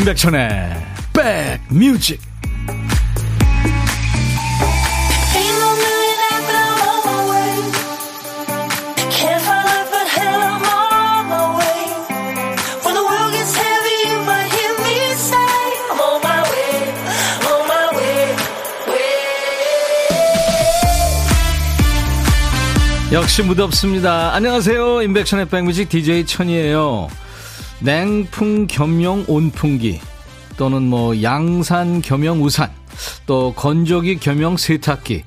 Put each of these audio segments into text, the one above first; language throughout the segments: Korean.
임백천의 백뮤직 역시 무덥습니다. 안녕하세요. 임백천의 백뮤직 DJ 천이에요. 냉풍 겸용 온풍기 또는 뭐 양산 겸용 우산 또 건조기 겸용 세탁기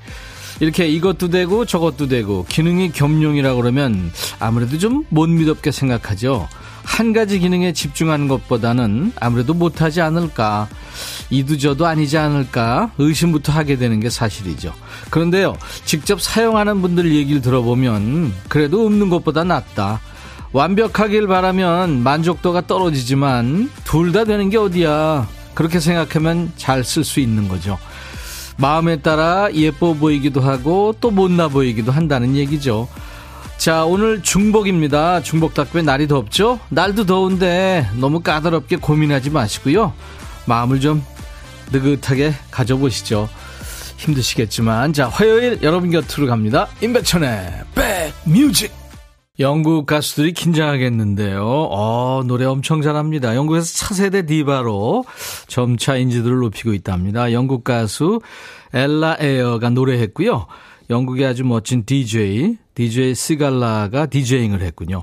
이렇게 이것도 되고 저것도 되고 기능이 겸용이라 그러면 아무래도 좀 못 믿었게 생각하죠. 한 가지 기능에 집중하는 것보다는 아무래도 못하지 않을까. 이두저도 아니지 않을까 의심부터 하게 되는 게 사실이죠. 그런데요, 직접 사용하는 분들 얘기를 들어보면 그래도 없는 것보다 낫다. 완벽하길 바라면 만족도가 떨어지지만 둘 다 되는 게 어디야. 그렇게 생각하면 잘 쓸 수 있는 거죠. 마음에 따라 예뻐 보이기도 하고 또 못나 보이기도 한다는 얘기죠. 자, 오늘 중복입니다. 중복답게 날이 덥죠? 날도 더운데 너무 까다롭게 고민하지 마시고요. 마음을 좀 느긋하게 가져보시죠. 힘드시겠지만. 자, 화요일 여러분 곁으로 갑니다. 임백천의 백뮤직. 영국 가수들이 긴장하겠는데요. 어, 노래 엄청 잘합니다. 영국에서 차세대 디바로 점차 인지도를 높이고 있답니다. 영국 가수 엘라 에어가 노래했고요. 영국의 아주 멋진 DJ, DJ 시갈라가 디제잉을 했군요.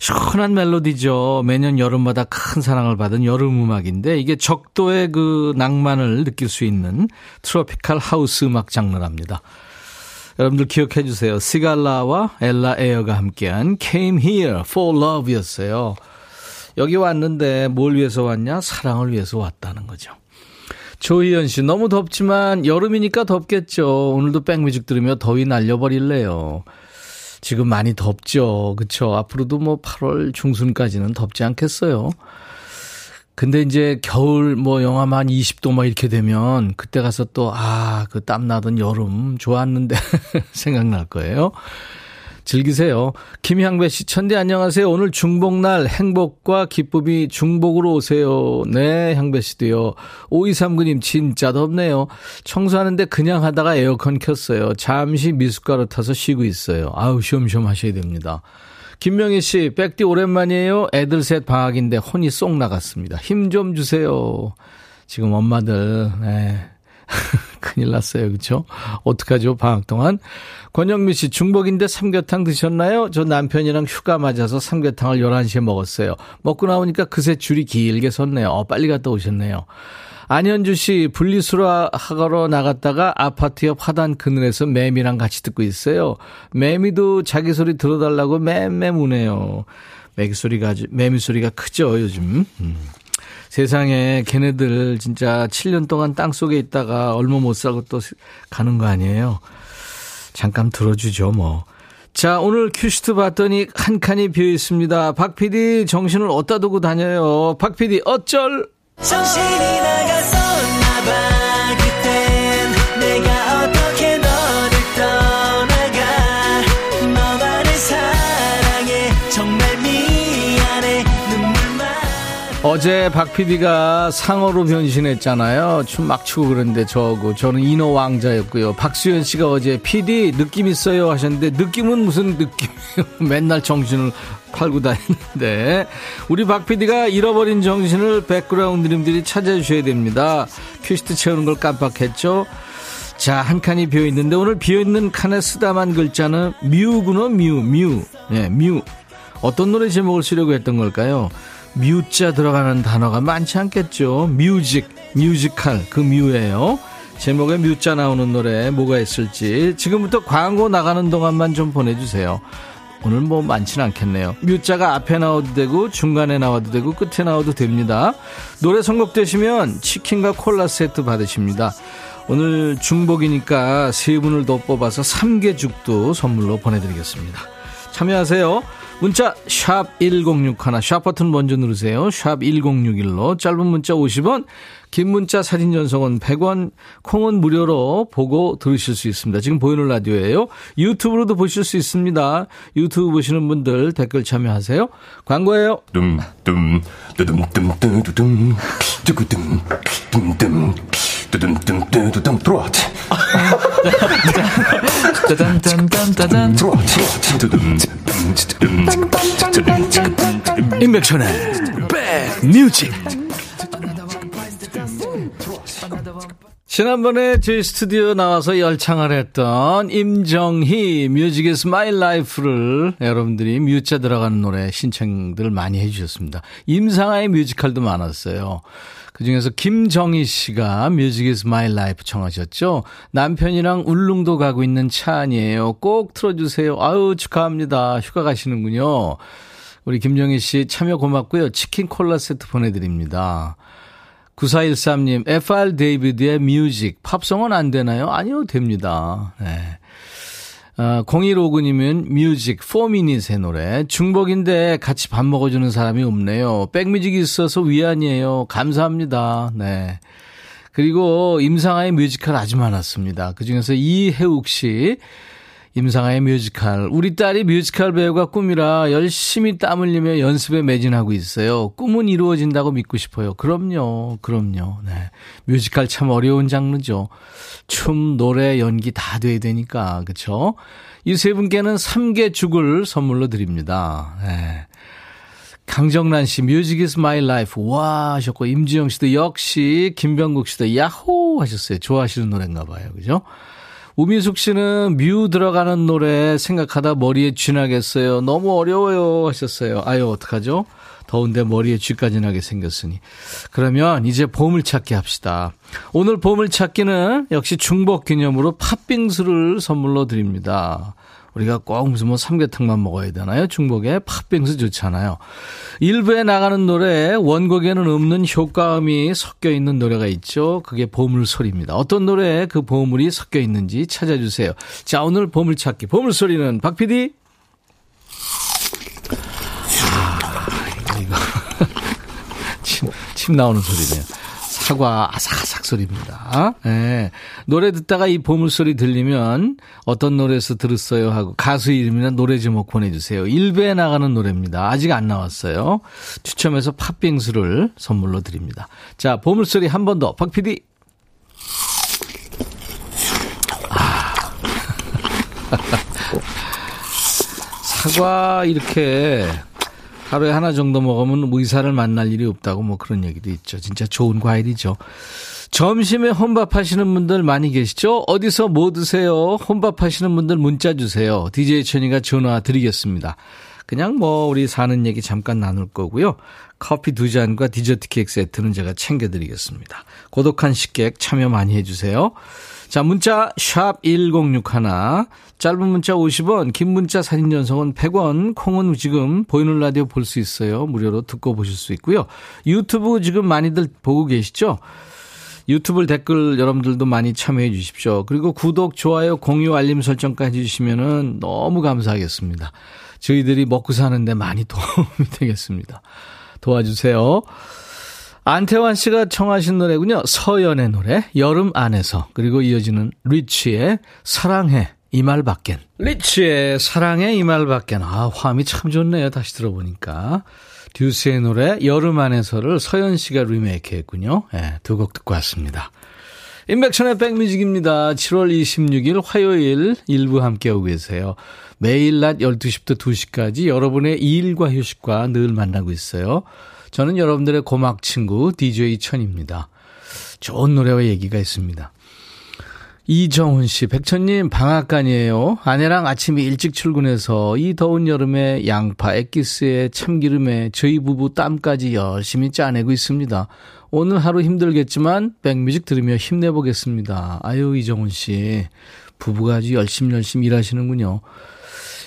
시원한 멜로디죠. 매년 여름마다 큰 사랑을 받은 여름 음악인데 이게 적도의 그 낭만을 느낄 수 있는 트로피칼 하우스 음악 장르랍니다. 여러분들 기억해 주세요. 시갈라와 엘라 에어가 함께한 Came Here for Love였어요. 여기 왔는데 뭘 위해서 왔냐? 사랑을 위해서 왔다는 거죠. 조희연 씨, 너무 덥지만 여름이니까 덥겠죠. 오늘도 백뮤직 들으며 더위 날려버릴래요. 지금 많이 덥죠. 그쵸. 앞으로도 뭐 8월 중순까지는 덥지 않겠어요. 근데 이제 겨울 뭐 영하만 20도 막 이렇게 되면 그때 가서 또, 아, 그 땀나던 여름 좋았는데 생각날 거예요. 즐기세요. 김향배 씨, 천대 안녕하세요. 오늘 중복날 행복과 기쁨이 중복으로 오세요. 네, 향배 씨도요. 5239님, 진짜 덥네요. 청소하는데 그냥 하다가 에어컨 켰어요. 잠시 미숫가루 타서 쉬고 있어요. 아우, 쉬엄쉬엄 하셔야 됩니다. 김명희 씨, 백디 오랜만이에요. 애들 셋 방학인데 혼이 쏙 나갔습니다. 힘 좀 주세요. 지금 엄마들, 네. 큰일 났어요. 그쵸? 어떡하죠? 방학 동안. 권영미 씨, 중복인데 삼계탕 드셨나요? 저 남편이랑 휴가 맞아서 삼계탕을 11시에 먹었어요. 먹고 나오니까 그새 줄이 길게 섰네요. 어, 빨리 갔다 오셨네요. 안현주 씨, 분리수라 하러 나갔다가 아파트 옆 화단 그늘에서 매미랑 같이 듣고 있어요. 매미도 자기 소리 들어달라고 맴맴 우네요. 매기 소리가, 매미 소리가 크죠, 요즘. 음. 세상에 걔네들 진짜 7년 동안 땅 속에 있다가 얼마 못 살고 또 가는 거 아니에요? 잠깐 들어주죠, 뭐. 자, 오늘 큐시트 봤더니 한 칸이 비어 있습니다. 박 PD 정신을 어디다 두고 다녀요? 박 PD 어쩔? 정신이 나갔었나 봐. 어제 박 PD가 상어로 변신했잖아요. 춤 막 추고 그런데 저고 저는 인어 왕자였고요. 박수현 씨가 어제 PD 느낌 있어요 하셨는데 느낌은 무슨 느낌이에요? 맨날 정신을 팔고 다니는데 우리 박 PD가 잃어버린 정신을 백그라운드님들이 찾아주셔야 됩니다. 퀴스트 채우는 걸 깜빡했죠. 자, 한 칸이 비어 있는데 오늘 비어 있는 칸에 쓰다만 글자는 뮤구나 뮤, 뮤. 예, 뮤. 어떤 노래 제목을 쓰려고 했던 걸까요? 뮤자 들어가는 단어가 많지 않겠죠. 뮤직, 뮤지컬 그 뮤예요. 제목에 뮤자 나오는 노래 뭐가 있을지 지금부터 광고 나가는 동안만 좀 보내주세요. 오늘 뭐 많지는 않겠네요. 뮤자가 앞에 나와도 되고 중간에 나와도 되고 끝에 나와도 됩니다. 노래 선곡되시면 치킨과 콜라 세트 받으십니다. 오늘 중복이니까 세 분을 더 뽑아서 삼계죽도 선물로 보내드리겠습니다. 참여하세요. 문자 1061, 샵 버튼 먼저 누르세요. 샵 1061로 짧은 문자 50원, 긴 문자 사진 전송은 100원, 콩은 무료로 보고 들으실 수 있습니다. 지금 보이는 라디오예요. 유튜브로도 보실 수 있습니다. 유튜브 보시는 분들 댓글 참여하세요. 광고예요. dumdum, 두둠둠, 두구둠, 둠둠, 두둠둠, 트로트. 짜잔짠짠짠짠. 임백천의 백뮤직. 지난번에 저희 스튜디오 나와서 열창을 했던 임정희 Music Is My Life를 여러분들이 뮤자 들어가는 노래 신청들 많이 해주셨습니다. 임상아의 뮤지컬도 많았어요. 그 중에서 김정희 씨가 Music Is My Life 청하셨죠. 남편이랑 울릉도 가고 있는 차 아니에요. 꼭 틀어주세요. 아유 축하합니다. 휴가 가시는군요. 우리 김정희 씨 참여 고맙고요. 치킨 콜라 세트 보내드립니다. 9413님, FR 데이비드의 Music, 팝송은 안 되나요? 아니요, 됩니다. 네. 어, 0159님은 Muzik, 4미닛의 노래. 중복인데 같이 밥 먹어주는 사람이 없네요. 백뮤직이 있어서 위안이에요. 감사합니다. 네. 그리고 임상아의 뮤지컬 아주 많았습니다. 그 중에서 이혜욱 씨, 임상아의 뮤지컬. 우리 딸이 뮤지컬 배우가 꿈이라 열심히 땀 흘리며 연습에 매진하고 있어요. 꿈은 이루어진다고 믿고 싶어요. 그럼요. 그럼요. 네. 뮤지컬 참 어려운 장르죠. 춤, 노래, 연기 다 돼야 되니까. 그쵸? 이 세 분께는 삼계죽을 선물로 드립니다. 네. 강정란 씨, Music is my life. 와 하셨고, 임지영 씨도 역시, 김병국 씨도 야호 하셨어요. 좋아하시는 노래인가 봐요. 그죠? 우민숙 씨는 뮤 들어가는 노래 생각하다 머리에 쥐 나겠어요. 너무 어려워요 하셨어요. 아유 어떡하죠? 더운데 머리에 쥐까지 나게 생겼으니. 그러면 이제 보물찾기 합시다. 오늘 보물찾기는 역시 중복 기념으로 팥빙수를 선물로 드립니다. 우리가 꼭 무슨 뭐 삼계탕만 먹어야 되나요? 중복에 팥빙수 좋잖아요. 일부에 나가는 노래 원곡에는 없는 효과음이 섞여 있는 노래가 있죠. 그게 보물 소리입니다. 어떤 노래에 그 보물이 섞여 있는지 찾아주세요. 자, 오늘 보물 찾기. 보물 소리는 박 PD. 아, 침, 침 나오는 소리네요. 사과 아삭아삭 소리입니다. 네. 노래 듣다가 이 보물소리 들리면 어떤 노래에서 들었어요 하고 가수 이름이나 노래 제목 보내주세요. 1배에 나가는 노래입니다. 아직 안 나왔어요. 추첨해서 팥빙수를 선물로 드립니다. 자, 보물소리 한 번 더. 박 PD. 아. 사과 이렇게 하루에 하나 정도 먹으면 의사를 만날 일이 없다고 뭐 그런 얘기도 있죠. 진짜 좋은 과일이죠. 점심에 혼밥 하시는 분들 많이 계시죠? 어디서 뭐 드세요? 혼밥 하시는 분들 문자 주세요. DJ 천이가 전화 드리겠습니다. 그냥 뭐 우리 사는 얘기 잠깐 나눌 거고요. 커피 두 잔과 디저트 케이크 세트는 제가 챙겨드리겠습니다. 고독한 식객 참여 많이 해주세요. 자, 문자 1061, 짧은 문자 50원, 긴 문자 사진 전송은 100원, 콩은 지금 보이는 라디오 볼 수 있어요. 무료로 듣고 보실 수 있고요. 유튜브 지금 많이들 보고 계시죠? 유튜브 댓글 여러분들도 많이 참여해 주십시오. 그리고 구독, 좋아요, 공유, 알림 설정까지 해주시면 너무 감사하겠습니다. 저희들이 먹고 사는데 많이 도움이 되겠습니다. 도와주세요. 안태환 씨가 청하신 노래군요. 서연의 노래 여름 안에서 그리고 이어지는 리치의 사랑해 이 말 밖엔 리치의 사랑해 이 말 밖엔 아 화음이 참 좋네요. 다시 들어보니까 듀스의 노래 여름 안에서를 서연 씨가 리메이크 했군요. 네, 두곡 듣고 왔습니다. 인백천의 백뮤직입니다. 7월 26일 화요일 일부 함께하고 계세요. 매일 낮 12시부터 2시까지 여러분의 일과 휴식과 늘 만나고 있어요. 저는 여러분들의 고막 친구 DJ 천입니다. 좋은 노래와 얘기가 있습니다. 이정훈 씨, 백천님 방앗간이에요. 아내랑 아침에 일찍 출근해서 이 더운 여름에 양파, 액기스에 참기름에 저희 부부 땀까지 열심히 짜내고 있습니다. 오늘 하루 힘들겠지만 백뮤직 들으며 힘내보겠습니다. 아유 이정훈 씨, 부부가 아주 열심히 열심히 일하시는군요.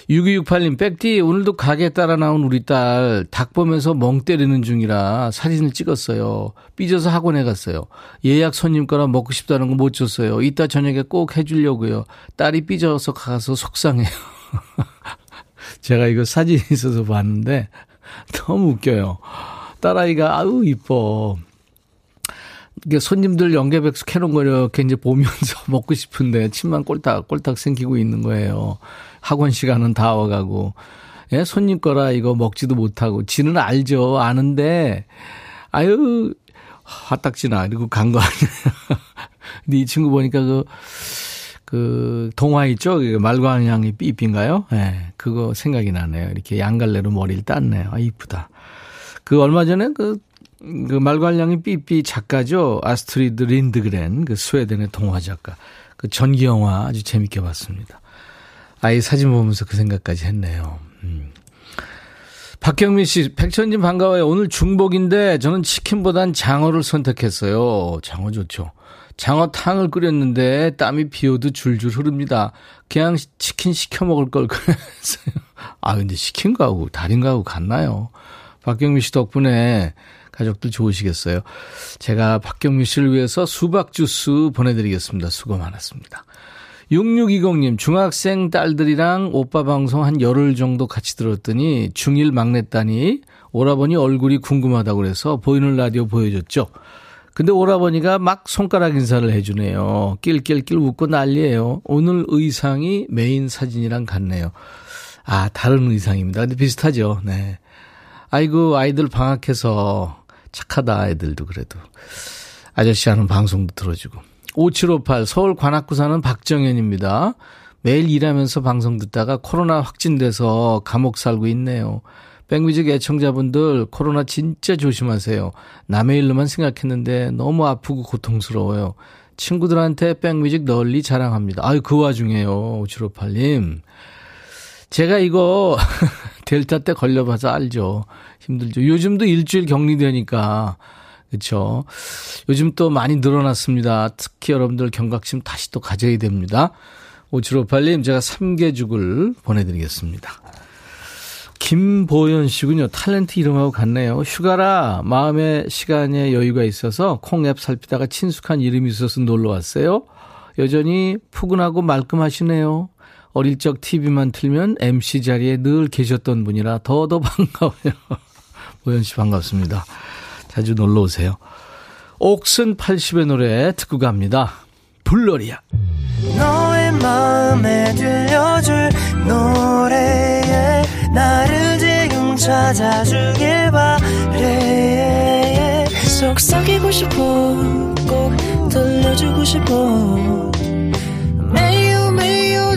6268님, 백디, 오늘도 가게 따라 나온 우리 딸 닭 보면서 멍 때리는 중이라 사진을 찍었어요. 삐져서 학원에 갔어요. 예약 손님 거라 먹고 싶다는 거 못 줬어요. 이따 저녁에 꼭 해주려고요. 딸이 삐져서 가서 속상해요. 제가 이거 사진이 있어서 봤는데 너무 웃겨요. 딸아이가 아우 이뻐. 이게 손님들 연계백수 캐놓은 거 이렇게 이제 보면서 먹고 싶은데 침만 꼴딱 꼴딱 생기고 있는 거예요. 학원 시간은 다 와가고. 예, 손님 거라 이거 먹지도 못하고. 지는 알죠. 아는데, 아유, 화딱지나. 이러고 간 거 아니에요. 근데 이 친구 보니까 그, 그, 동화 있죠? 말괄량이 삐삐인가요? 예, 네, 그거 생각이 나네요. 이렇게 양갈래로 머리를 땄네요. 아, 이쁘다. 그 얼마 전에 그, 그 말괄량이 삐삐 작가죠. 아스트리드 린드그렌, 그 스웨덴의 동화 작가. 그 전기 영화 아주 재밌게 봤습니다. 아이 사진 보면서 그 생각까지 했네요. 음. 박경민 씨, 백천님 반가워요. 오늘 중복인데 저는 치킨보단 장어를 선택했어요. 장어 좋죠. 장어탕을 끓였는데 땀이 비오도 줄줄 흐릅니다. 그냥 치킨 시켜 먹을 걸 그랬어요. 아, 근데 시킨 거하고 다른 거하고 같나요? 박경미 씨 덕분에 가족들 좋으시겠어요. 제가 박경미 씨를 위해서 수박 주스 보내드리겠습니다. 수고 많았습니다. 6620님, 중학생 딸들이랑 오빠 방송 한 열흘 정도 같이 들었더니 중1 막내 딸이 오라버니 얼굴이 궁금하다고 그래서 보이는 라디오 보여줬죠. 근데 오라버니가 막 손가락 인사를 해주네요. 낄낄낄 웃고 난리예요. 오늘 의상이 메인 사진이랑 같네요. 아, 다른 의상입니다. 근데 비슷하죠. 네. 아이고, 아이들 방학해서 착하다, 아이들도 그래도. 아저씨 하는 방송도 들어주고. 5758 서울 관악구 사는 박정현입니다. 매일 일하면서 방송 듣다가 코로나 확진돼서 감옥 살고 있네요. 백뮤직 애청자분들 코로나 진짜 조심하세요. 남의 일로만 생각했는데 너무 아프고 고통스러워요. 친구들한테 백뮤직 널리 자랑합니다. 아유, 그 와중에요. 5758님. 제가 이거 델타 때 걸려봐서 알죠. 힘들죠. 요즘도 일주일 격리되니까. 그렇죠. 요즘 또 많이 늘어났습니다. 특히 여러분들 경각심 다시 또 가져야 됩니다. 5758님 제가 삼계죽을 보내드리겠습니다. 김보현 씨군요. 탤런트 이름하고 같네요. 휴가라 마음의 시간에 여유가 있어서 콩앱 살피다가 친숙한 이름이 있어서 놀러 왔어요. 여전히 푸근하고 말끔하시네요. 어릴 적 TV만 틀면 MC 자리에 늘 계셨던 분이라 더더 반가워요. 보현 씨 반갑습니다. 자주 놀러 오세요. 옥슨 80의 노래 듣고 갑니다. 불러리야. 너의 마음에 들려줄 노래에 나를 지금 찾아주길 바래 속삭이고 싶어 꼭 들려주고 싶어 매우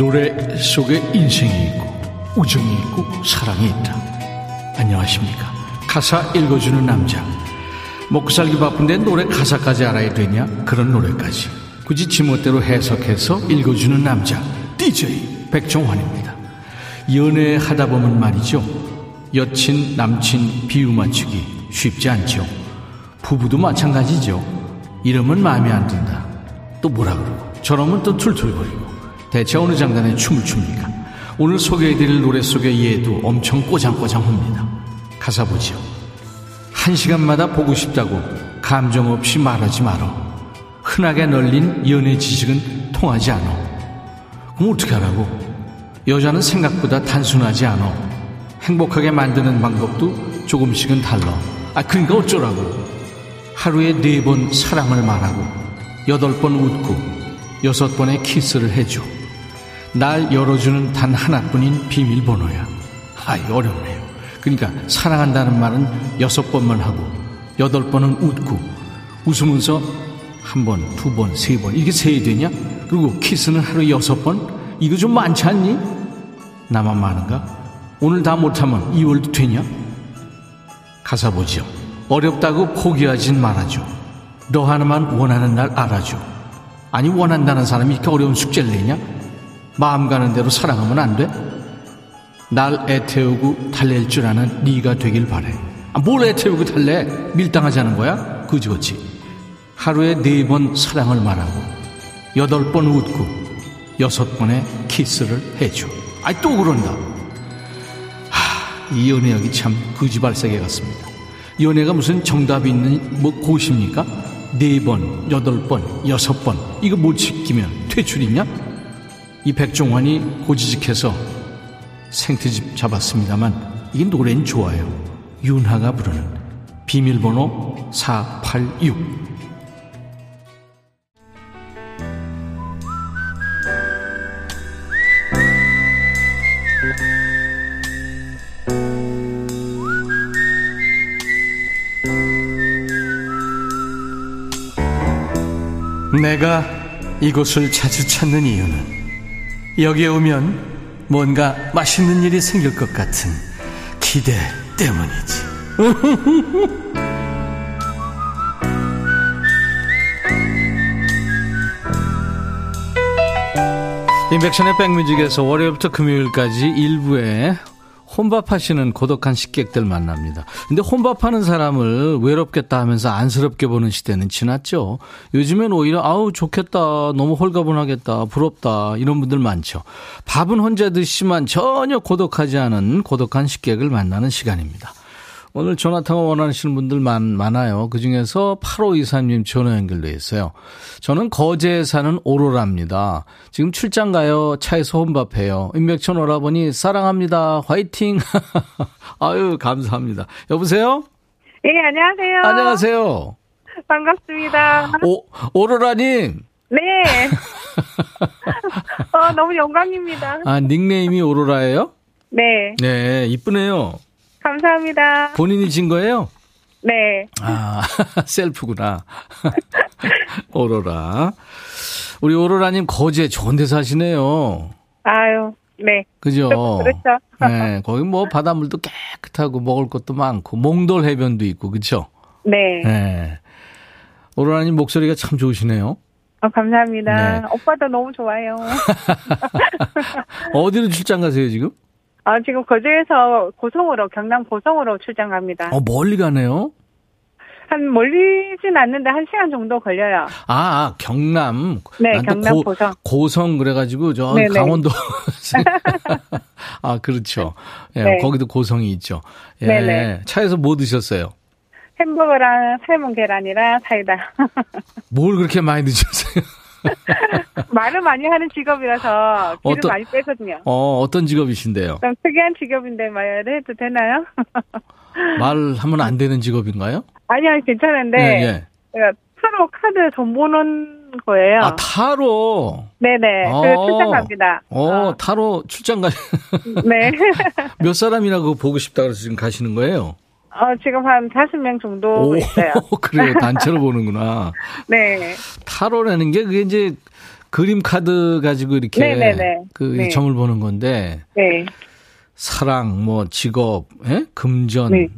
노래 속에 인생이 있고 우정이 있고 사랑이 있다. 안녕하십니까. 가사 읽어주는 남자. 먹고 살기 바쁜데 노래 가사까지 알아야 되냐? 그런 노래까지. 굳이 지멋대로 해석해서 읽어주는 남자. DJ 백종환입니다. 연애하다 보면 말이죠. 여친, 남친 비유 맞추기 쉽지 않죠. 부부도 마찬가지죠. 이러면 마음에 안 든다. 또 뭐라 그러고 저러면 또 툴툴거리고 대체 어느 장단에 춤을 춥니까? 오늘 소개해드릴 노래 속의 예도 엄청 꼬장꼬장합니다. 가사 보죠. 한 시간마다 보고 싶다고 감정 없이 말하지 말어. 흔하게 널린 연애 지식은 통하지 않아. 그럼 어떻게 하라고? 여자는 생각보다 단순하지 않아. 행복하게 만드는 방법도 조금씩은 달라. 아, 그러니까 어쩌라고? 하루에 네 번 사랑을 말하고, 여덟 번 웃고, 여섯 번의 키스를 해줘. 날 열어주는 단 하나뿐인 비밀번호야. 아이, 어렵네요. 그러니까 사랑한다는 말은 여섯 번만 하고 여덟 번은 웃고 웃으면서 한 번, 두 번, 세 번 이게 세야 되냐? 그리고 키스는 하루 여섯 번? 이거 좀 많지 않니? 나만 많은가? 오늘 다 못하면 2월도 되냐? 가사 보죠. 어렵다고 포기하진 말아줘. 너 하나만 원하는 날 알아줘. 아니 원한다는 사람이 이렇게 어려운 숙제를 내냐? 마음 가는 대로 사랑하면 안 돼? 날 애태우고 달랠 줄 아는 네가 되길 바래. 아, 뭘 애태우고 달래? 밀당하자는 거야? 그지그지. 하루에 네 번 사랑을 말하고 여덟 번 웃고 여섯 번의 키스를 해줘. 아이 또 그런다. 하, 이 연애하기 참 거지발사계 같습니다. 연애가 무슨 정답이 있는 뭐 고십니까? 네 번, 여덟 번, 여섯 번 이거 못 지키면 퇴출이냐? 이 백종환이 고지직해서 생트집 잡았습니다만 이 노래는 좋아요. 윤하가 부르는 비밀번호 486 내가 이곳을 자주 찾는 이유는 여기에 오면 뭔가 맛있는 일이 생길 것 같은 기대 때문이지. 인백션의 백뮤직에서 월요일부터 금요일까지 일부에 혼밥하시는 고독한 식객들 만납니다. 근데 혼밥하는 사람을 외롭겠다 하면서 안쓰럽게 보는 시대는 지났죠. 요즘엔 오히려 아우 좋겠다, 너무 홀가분하겠다, 부럽다 이런 분들 많죠. 밥은 혼자 드시지만 전혀 고독하지 않은 고독한 식객을 만나는 시간입니다. 오늘 전화통화 원하시는 분들 많, 많아요. 그 중에서 8523님 전화 연결돼 있어요. 저는 거제에 사는 오로라입니다. 지금 출장 가요. 차에서 혼밥해요. 임백천 오라버니 사랑합니다. 화이팅! 아유, 감사합니다. 여보세요? 예, 안녕하세요. 안녕하세요. 반갑습니다. 오, 오로라님. 네. 어, 너무 영광입니다. 아, 닉네임이 오로라예요? 네. 네, 이쁘네요. 감사합니다. 본인이 진 거예요? 네. 아, 셀프구나. 오로라. 우리 오로라님 거제 좋은 데 사시네요. 아유, 네. 그죠? 그렇죠. 네, 거기 뭐 바닷물도 깨끗하고 먹을 것도 많고, 몽돌 해변도 있고, 그쵸? 네. 네. 오로라님 목소리가 참 좋으시네요. 어, 감사합니다. 네. 오빠도 너무 좋아요. 어디로 출장 가세요, 지금? 아, 지금 거제에서 고성으로, 경남 고성으로 출장 갑니다. 어, 멀리 가네요? 한 멀리진 않는데 한 시간 정도 걸려요. 아, 아, 경남. 네, 경남 고, 고성. 고성 그래가지고 저 네네. 강원도. 아, 그렇죠. 예, 네. 거기도 고성이 있죠. 예, 네네. 차에서 뭐 드셨어요? 햄버거랑 삶은 계란이랑 사이다. 뭘 그렇게 많이 드셨어요? 말을 많이 하는 직업이라서 길을 어떤- 많이 빼거든요. 어, 어떤 직업이신데요? 좀 특이한 직업인데 말해도 되나요? 말하면 안 되는 직업인가요? 아니요, 괜찮은데 예, 예. 타로 카드 돈 보는 거예요. 아, 타로. 네네. 어. 그 출장 갑니다. 어, 타로 출장 가, 네. 몇 사람이나 그거 보고 싶다 그래서 지금 가시는 거예요? 어, 지금 한 다섯 명 정도 오, 있어요. 그래요. 단체로 보는구나. 네. 타로라는 게 그게 이제 그림 카드 가지고 이렇게 네네네. 그 네. 점을 보는 건데 네. 사랑, 뭐 직업, 예? 금전, 네.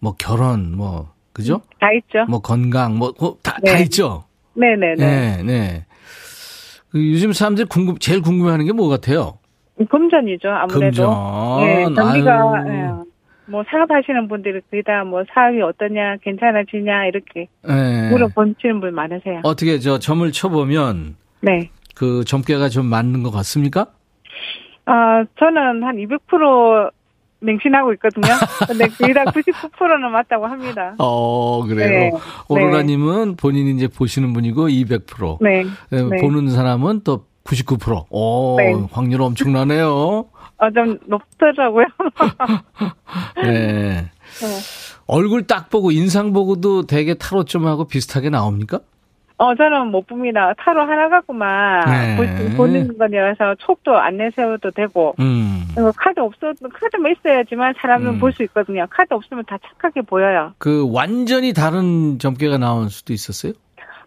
뭐 결혼, 뭐 그죠? 다 있죠. 뭐 건강, 뭐다 다 네. 있죠. 네네네. 네, 네. 그 요즘 사람들이 궁금 제일 궁금해하는 게 뭐 같아요? 금전이죠, 아무래도. 금전. 네. 예. 뭐 사업하시는 분들이 거의 다뭐 사업이 어떠냐, 괜찮아지냐, 이렇게 네. 물어보시는 분 많으세요. 어떻게 저 점을 쳐보면 네. 그 점괘가 좀 맞는 것 같습니까? 아, 저는 한 200% 맹신하고 있거든요. 근데 거의 다 99%는 맞다고 합니다. 어, 그래요. 네. 오로라님은 본인이 이제 보시는 분이고 200%. 네. 네, 네. 보는 사람은 또 99%. 오, 네. 확률 엄청나네요. 어, 좀 높더라고요. 네. 얼굴 딱 보고 인상 보고도 되게 타로점하고 비슷하게 나옵니까? 어, 저는 못 봅니다. 타로 하나 갖고만 네. 보- 보는 거라서 촉도 안 내세워도 되고. 음. 카드 없어도, 카드만 있어야지만 사람은 음. 볼수 있거든요. 카드 없으면 다 착하게 보여요. 그 완전히 다른 점괘가 나올 수도 있었어요?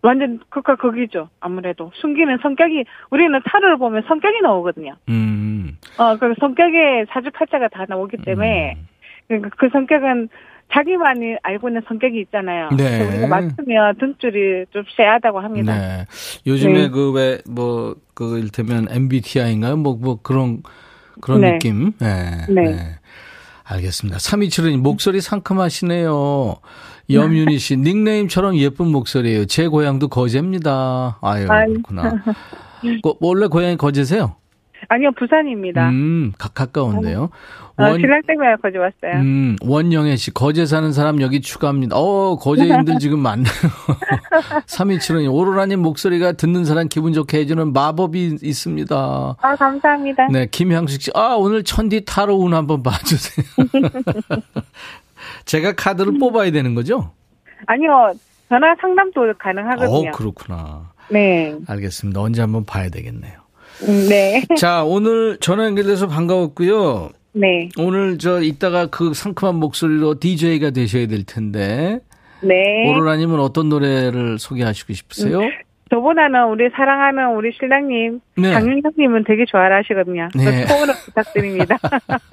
완전 극과 극이죠. 아무래도 숨기는 성격이 우리는 타로를 보면 성격이 나오거든요. 음. 어, 그 성격에 사주팔자가 다 나오기 때문에 음. 그러니까 그 성격은 자기만이 알고 있는 성격이 있잖아요. 네. 우리가 맞추면 등줄이 좀 쎄하다고 합니다. 네. 요즘에 네. 그왜 뭐 그 일테면 MBTI인가요? 뭐뭐 그런 그런 네. 느낌. 네. 네. 알겠습니다. 3275님 목소리 상큼하시네요. 염윤희 씨 닉네임처럼 예쁜 목소리예요. 제 고향도 거제입니다. 아유. 그렇구나. 고- 원래 고향이 거제세요? 아니요, 부산입니다. 음, 가, 가까운데요. 어, 원, 신랑 때문에 거기 왔어요. 음, 원영애 씨, 거제 사는 사람 여기 추가합니다. 어, 거제인들 지금 많네요. 3275님, 오로라님 목소리가 듣는 사람 기분 좋게 해주는 마법이 있습니다. 아, 감사합니다. 네, 김향숙 씨, 아, 오늘 천디 타로 운 한번 봐주세요. 제가 카드를 뽑아야 되는 거죠? 아니요, 전화 상담도 가능하거든요. 어, 그렇구나. 네. 알겠습니다. 언제 한번 봐야 되겠네요. 음, 네. 자, 오늘 전화 연결돼서 반가웠고요. 네. 오늘 저 이따가 그 상큼한 목소리로 DJ가 되셔야 될 텐데 네. 오로라님은 어떤 노래를 소개하시고 싶으세요? 저보다는 우리 사랑하는 우리 신랑님, 네. 장윤정님은 되게 좋아하시거든요. 네. 그 소원을 부탁드립니다.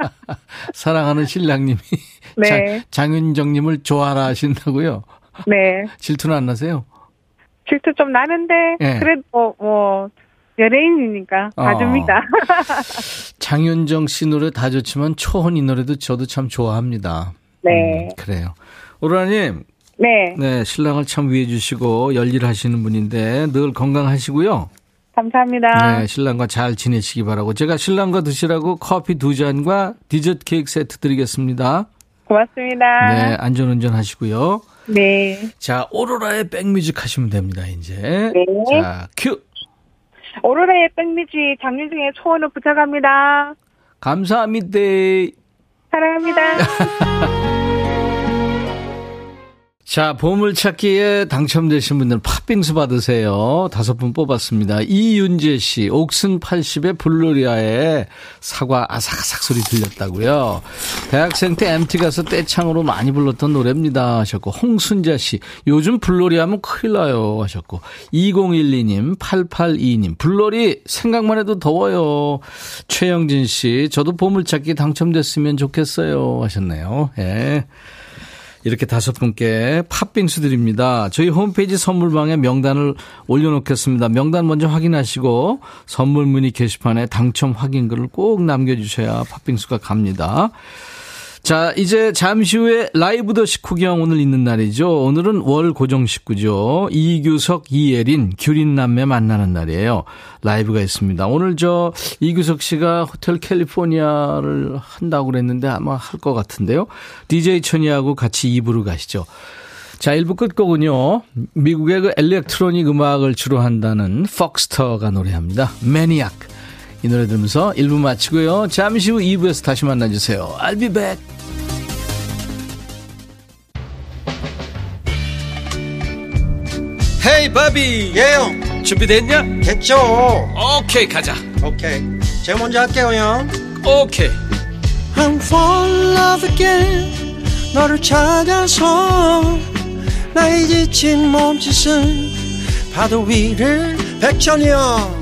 사랑하는 신랑님이 네. 장, 윤정님을 좋아라 하신다고요? 네. 질투는 안 나세요? 질투 좀 나는데, 네. 그래도 뭐, 뭐, 연예인이니까 어. 봐줍니다. 장윤정 씨 노래 다 좋지만 초혼 이 노래도 저도 참 좋아합니다. 네. 음, 그래요. 오로라님, 네. 네 신랑을 참 위해 주시고 열일하시는 분인데 늘 건강하시고요. 감사합니다. 네, 신랑과 잘 지내시기 바라고 제가 신랑과 드시라고 커피 두 잔과 디저트 케이크 세트 드리겠습니다. 고맙습니다. 네, 안전운전 하시고요. 네. 자, 오로라의 백뮤직 하시면 됩니다, 이제. 네. 자, 큐! 오로라의 백미지 장윤정의 초원을 부탁합니다. 감사합니다. 사랑합니다. 자, 보물찾기에 당첨되신 분들 팥빙수 받으세요. 다섯 분 뽑았습니다. 이윤재 씨, 옥슨 80의 블루리아에 사과 아삭아삭 소리 들렸다고요. 대학생 때 MT 가서 떼창으로 많이 불렀던 노래입니다. 하셨고, 홍순자 씨, 요즘 블로리 하면 큰일 나요. 하셨고, 2012님, 882님, 블로리 생각만 해도 더워요. 최영진 씨, 저도 보물찾기 당첨됐으면 좋겠어요. 하셨네요. 예. 이렇게 다섯 분께 팥빙수 드립니다. 저희 홈페이지 선물방에 명단을 올려놓겠습니다. 명단 먼저 확인하시고 선물 문의 게시판에 당첨 확인글을 꼭 남겨주셔야 팥빙수가 갑니다. 자, 이제 잠시 후에 라이브 더 식후경 오늘 있는 날이죠. 오늘은 월 고정 식구죠. 이규석, 이예린, 규린 남매 만나는 날이에요. 라이브가 있습니다. 오늘 저 이규석 씨가 호텔 캘리포니아를 한다고 그랬는데 아마 할 것 같은데요. DJ 천이하고 같이 2부로 가시죠. 자, 1부 끝곡은요. 미국의 그 엘렉트로닉 음악을 주로 한다는 퍽스터가 노래합니다. 매니악. 이 노래 들으면서 1부 마치고요. 잠시 후 2부에서 다시 만나주세요. I'll be back. 헤이 바비. 예영 준비됐냐? 됐죠. 오케이 가자. 오케이. 제가 먼저 할게요 형. 오케이. I'm fall in love again. 너를 찾아서 나의 지친 몸짓은 파도 위를 백천이 형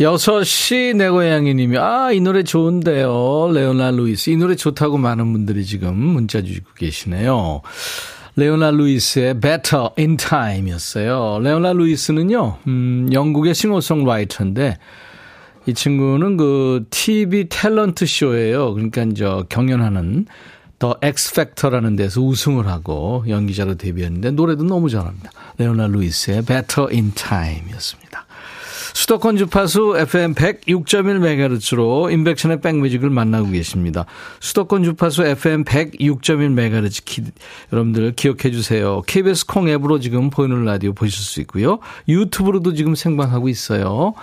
6시 내 고양이 님이, 아, 이 노래 좋은데요. 레오나 루이스. 이 노래 좋다고 많은 분들이 지금 문자 주시고 계시네요. 레오나 루이스의 Better in Time 이었어요. 레오나 루이스는요, 음, 영국의 싱어송라이터인데, 이 친구는 그 TV 탤런트 쇼예요. 그러니까 저 경연하는 The X Factor라는 데서 우승을 하고 연기자로 데뷔했는데 노래도 너무 잘합니다. 레오나 루이스의 Better in Time이었습니다. 수도권 주파수 FM 106.1MHz로 임백천의 백뮤직을 만나고 계십니다. 수도권 주파수 FM 106.1MHz 기, 여러분들 기억해 주세요. KBS 콩 앱으로 지금 보이는 라디오 보실 수 있고요. 유튜브로도 지금 생방하고 있어요.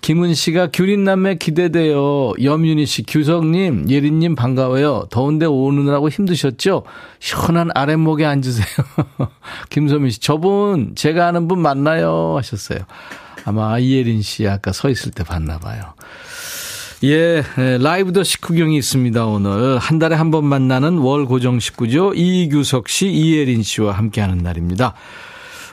김은 씨가 규린남매 기대돼요. 염윤희 씨, 규성님, 예린님 반가워요. 더운데 오느라고 힘드셨죠? 시원한 아랫목에 앉으세요. 김소민 씨, 저분 제가 아는 분 맞나요? 하셨어요. 아마 이예린 씨 아까 서 있을 때 봤나 봐요. 예, 라이브 더 식후경이 있습니다, 오늘. 한 달에 한 번 만나는 월 고정 식구죠. 이규석 씨, 이예린 씨와 함께하는 날입니다.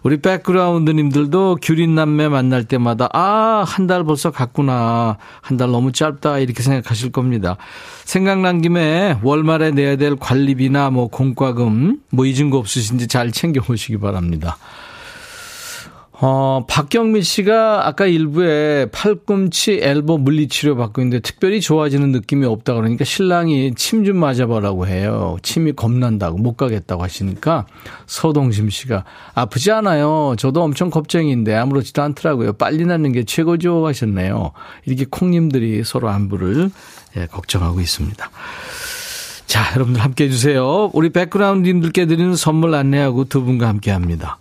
우리 백그라운드님들도 규린 남매 만날 때마다 아, 한 달 벌써 갔구나. 한 달 너무 짧다. 이렇게 생각하실 겁니다. 생각난 김에 월말에 내야 될 관리비나 뭐 공과금 뭐 잊은 거 없으신지 잘 챙겨 오시기 바랍니다. 어, 박경민 씨가 아까 일부에 팔꿈치 엘보 물리치료 받고 있는데 특별히 좋아지는 느낌이 없다 그러니까 신랑이 침 좀 맞아보라고 해요. 침이 겁난다고 못 가겠다고 하시니까 서동심 씨가 아프지 않아요. 저도 엄청 겁쟁이인데 아무렇지도 않더라고요. 빨리 낫는 게 최고죠 하셨네요. 이렇게 콩님들이 서로 안부를 예, 걱정하고 있습니다. 자, 여러분들 함께 해주세요. 우리 백그라운드님들께 드리는 선물 안내하고 두 분과 함께 합니다.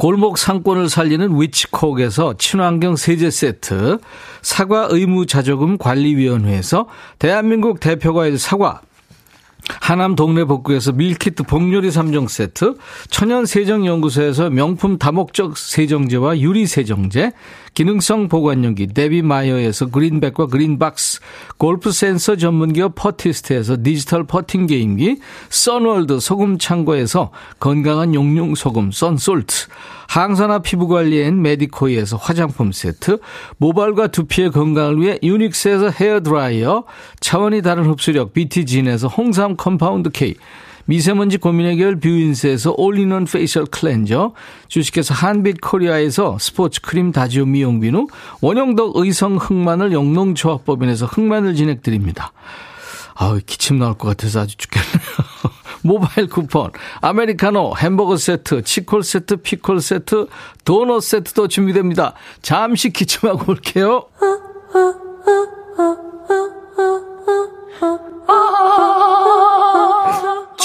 골목 상권을 살리는 위치콕에서 친환경 세제 세트, 사과 의무 자조금 관리위원회에서 대한민국 대표과일 사과, 하남 동네 복국에서 밀키트 복요리 3종 세트, 천연 세정연구소에서 명품 다목적 세정제와 유리 세정제, 기능성 보관용기 데비마이어에서 그린백과 그린박스, 골프 센서 전문기업 퍼티스트에서 디지털 퍼팅 게임기, 선월드 소금 창고에서 건강한 용융 소금 썬솔트, 항산화 피부 관리엔 메디코이에서 화장품 세트, 모발과 두피의 건강을 위해 유닉스에서 헤어 드라이어, 차원이 다른 흡수력 BT진에서 홍삼 compound K, 미세먼지 고민 해결 뷰인스에서 all-in-one facial cleanser, 주식회사 한빛 코리아에서 스포츠 크림 다지오 미용비누, 원형덕 의성 흑마늘 영농조합법인에서 흑마늘 진행드립니다. 아우, 기침 나올 것 같아서 아주 죽겠네요. 모바일 쿠폰, 아메리카노, 햄버거 세트, 치콜 세트, 피콜 세트, 도넛 세트도 준비됩니다. 잠시 기침하고 올게요.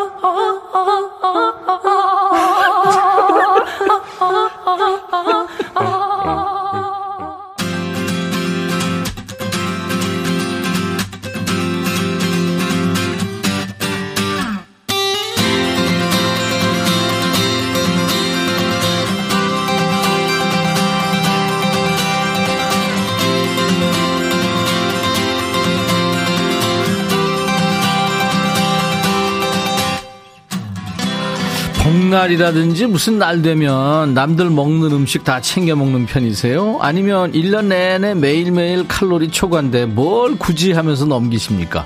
yeah. 복날이라든지 무슨 날 되면 남들 먹는 음식 다 챙겨 먹는 편이세요? 아니면 1년 내내 매일매일 칼로리 초과인데 뭘 굳이 하면서 넘기십니까?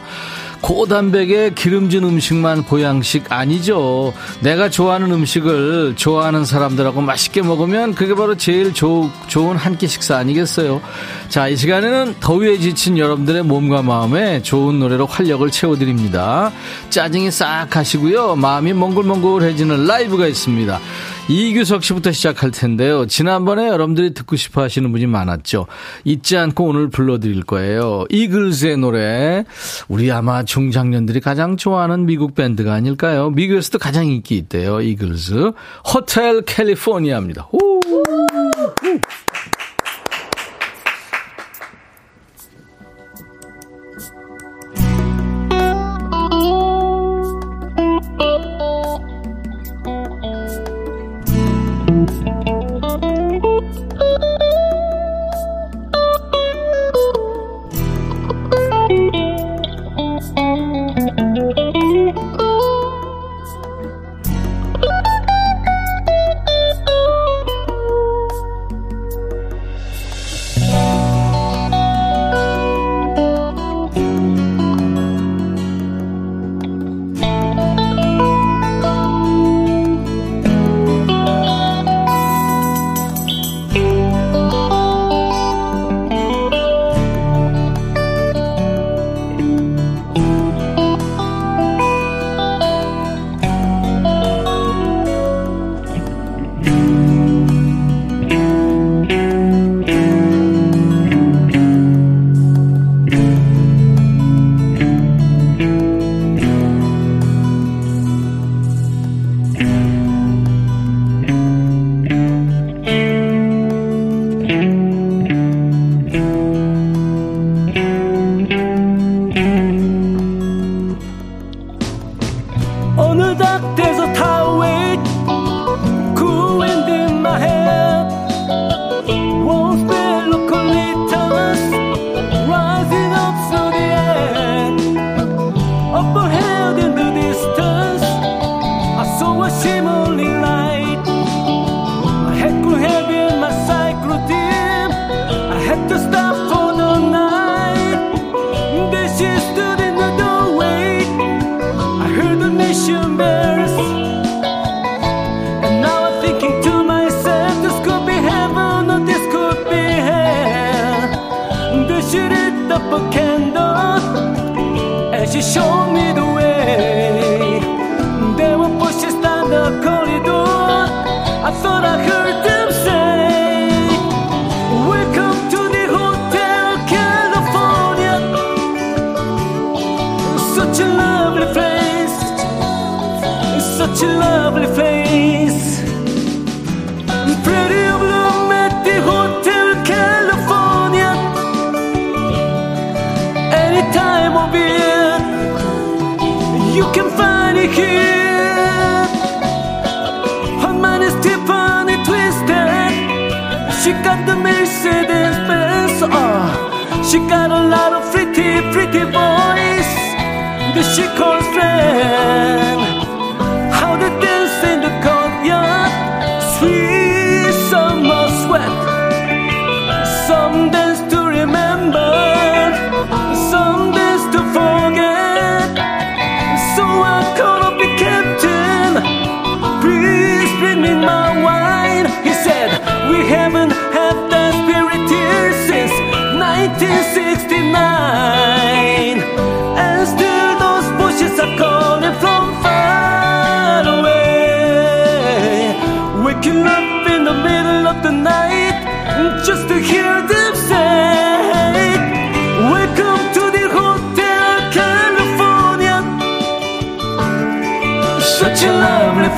고단백에 기름진 음식만 보양식 아니죠. 내가 좋아하는 음식을 좋아하는 사람들하고 맛있게 먹으면 그게 바로 제일 조, 좋은 한 끼 식사 아니겠어요? 자, 이 시간에는 더위에 지친 여러분들의 몸과 마음에 좋은 노래로 활력을 채워드립니다. 짜증이 싹 가시고요. 마음이 몽글몽글해지는 라이브가 있습니다. 이규석 씨부터 시작할 텐데요. 지난번에 여러분들이 듣고 싶어 하시는 분이 많았죠. 잊지 않고 오늘 불러드릴 거예요. 이글스의 노래. 우리 아마 중장년들이 가장 좋아하는 미국 밴드가 아닐까요? 미국에서도 가장 인기 있대요. 이글스. 호텔 캘리포니아입니다. 오!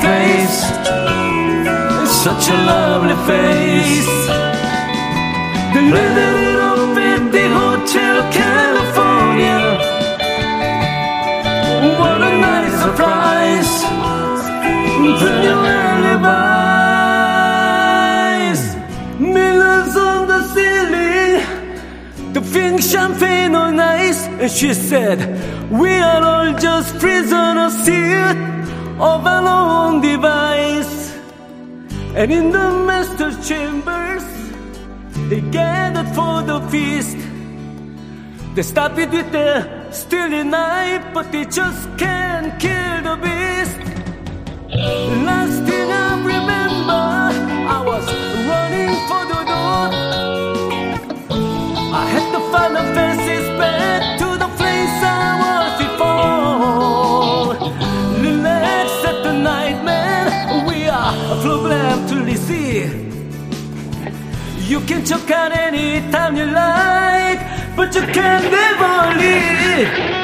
Lovely place. Such a lovely face. The living up at the Hotel California. What a nice surprise. New alibis. Millions on the ceiling. The pink champagne on ice. And she said, We are all just prisoners here of our own device. And in the master's chambers, they gathered for the feast. They stop it with the stealing knife, but they just can't kill the beast. Last thing I remember, I was running for the door. I had to find a fences back You can choke out any time you like, but you can never leave.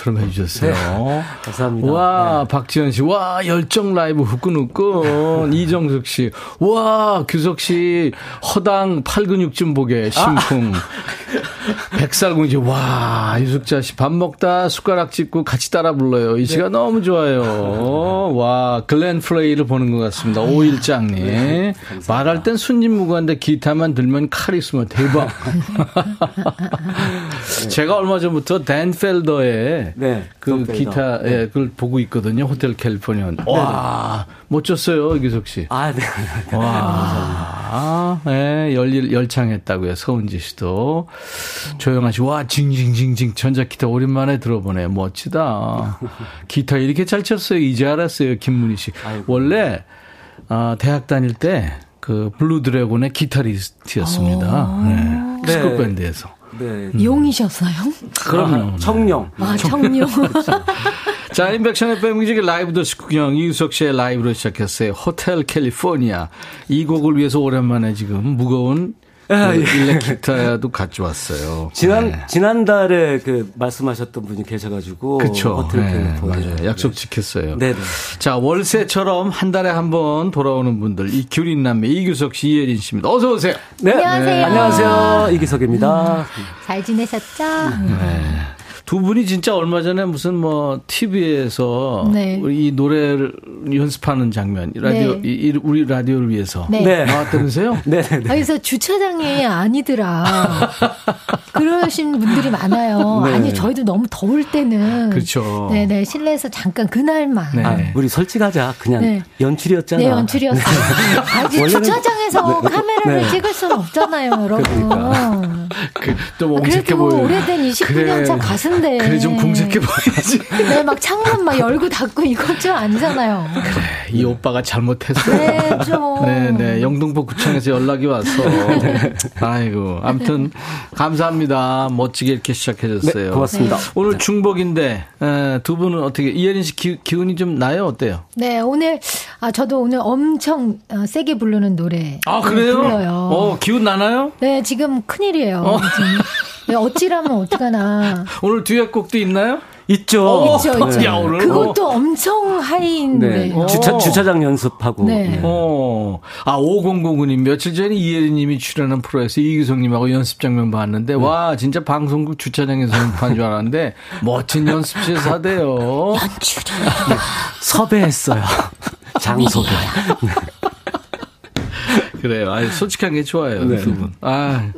처럼 해주셨어요. 네, 감사합니다. 와, 박지현 씨. 와, 열정 라이브 후끈후끈. 이정숙 씨. 와, 규석 씨. 허당 팔근육 좀 보게. 심쿵. 백살공지. 와, 유숙자 씨. 밥 먹다 숟가락 짚고 같이 따라 불러요. 이 시가 너무 좋아요. 와, 글렌 플레이를 보는 것 같습니다. 오일장님. 말할 땐 순진무구한데 기타만 들면 카리스마 대박. 제가 얼마 전부터 댄 펠더의 네, 그. 기타 예, 그걸 보고 있거든요. 호텔 캘리포니아. 와, 멋졌어요, 이규석 씨. 아, 네. 와, 예, 열, 열창했다고요. 서은지 씨도. 조영아 씨, 와, 징징징징. 전자기타 오랜만에 들어보네. 멋지다. 기타 이렇게 잘 쳤어요. 이제 알았어요. 김문희 씨. 원래, 아, 대학 다닐 때, 그, 블루 드래곤의 기타리스트였습니다. 네. 네. 스쿨 밴드에서. 네. 용이셨어요? 그럼요. 청룡. 아, 청룡. 자, 인백션의 백뮤직의 라이브 도시 구경 이유석 씨의 라이브로 시작했어요. 호텔 캘리포니아. 이 곡을 위해서 오랜만에 지금 무거운 아, 그 예. 일렉 기타도 가져왔어요. 지난, 네. 지난달에 그 말씀하셨던 분이 계셔가지고. 그쵸. 호텔 네, 캘리포니아. 맞아요. 약속 지켰어요. 네네. 자, 월세처럼 한 달에 한 번 돌아오는 분들, 이 규린 남매, 이규석 씨, 이혜린 씨입니다. 어서 오세요. 네. 안녕하세요. 안녕하세요. 이기석입니다. 잘 지내셨죠? 두 분이 진짜 얼마 전에 무슨 뭐 TV에서 네. 우리 이 노래를 연습하는 장면, 라디오, 네. 이- 이- 우리 라디오를 위해서 네. 네. 나왔다면서요? 네 네 네. 아, 그래서 주차장이 아니더라. 그러신 분들이 많아요. 네. 아니, 저희도 너무 더울 때는. 그렇죠. 네네, 실내에서 잠깐 그날만. 네. 아, 우리 솔직하자. 그냥 네. 연출이었잖아. 네, 연출이었어요. 아니, 원래는- 주차장에서 카메라 를 네. 찍을 수는 없잖아요, 여러분. 그러니까. 그, 좀 옹색해 그래도 보여요. 오래된 29년 그래. 차 가수인데. 그래, 좀 궁색해 보여야지. 네, 막 창문 막 열고 닫고 이건 좀 아니잖아요. 이 오빠가 잘못했어. 네, 좀. 네, 네. 영등포 구청에서 연락이 왔어. 네. 아이고. 아무튼, 감사합니다. 멋지게 이렇게 시작해 줬어요. 네, 고맙습니다. 오늘 중복인데, 에, 두 분은 어떻게, 이혜린 씨 기, 기운이 좀 나요? 어때요? 네, 오늘, 아, 저도 오늘 엄청 어, 세게 부르는 노래. 아, 그래요? 불러요. 어, 기운 나나요? 네, 지금 큰일이에요. 어. 지금. 네, 어찌라면 어떡하나. 오늘 듀엣곡도 있나요? 있죠. 어, 있죠, 있죠. 야, 오늘. 그것도 엄청 하이인데. 네. 주차, 주차장 연습하고. 네. 어, 아, 5009님. 며칠 전에 이혜리 님이 출연한 프로에서 이기성님하고 연습 장면 봤는데, 와, 진짜 방송국 주차장에서 연습한 줄 알았는데, 멋진 연습실에서 하대요. 섭외했어요. 장소를. 그래요. 아 솔직한 게 좋아요, 네. 두 분. 아.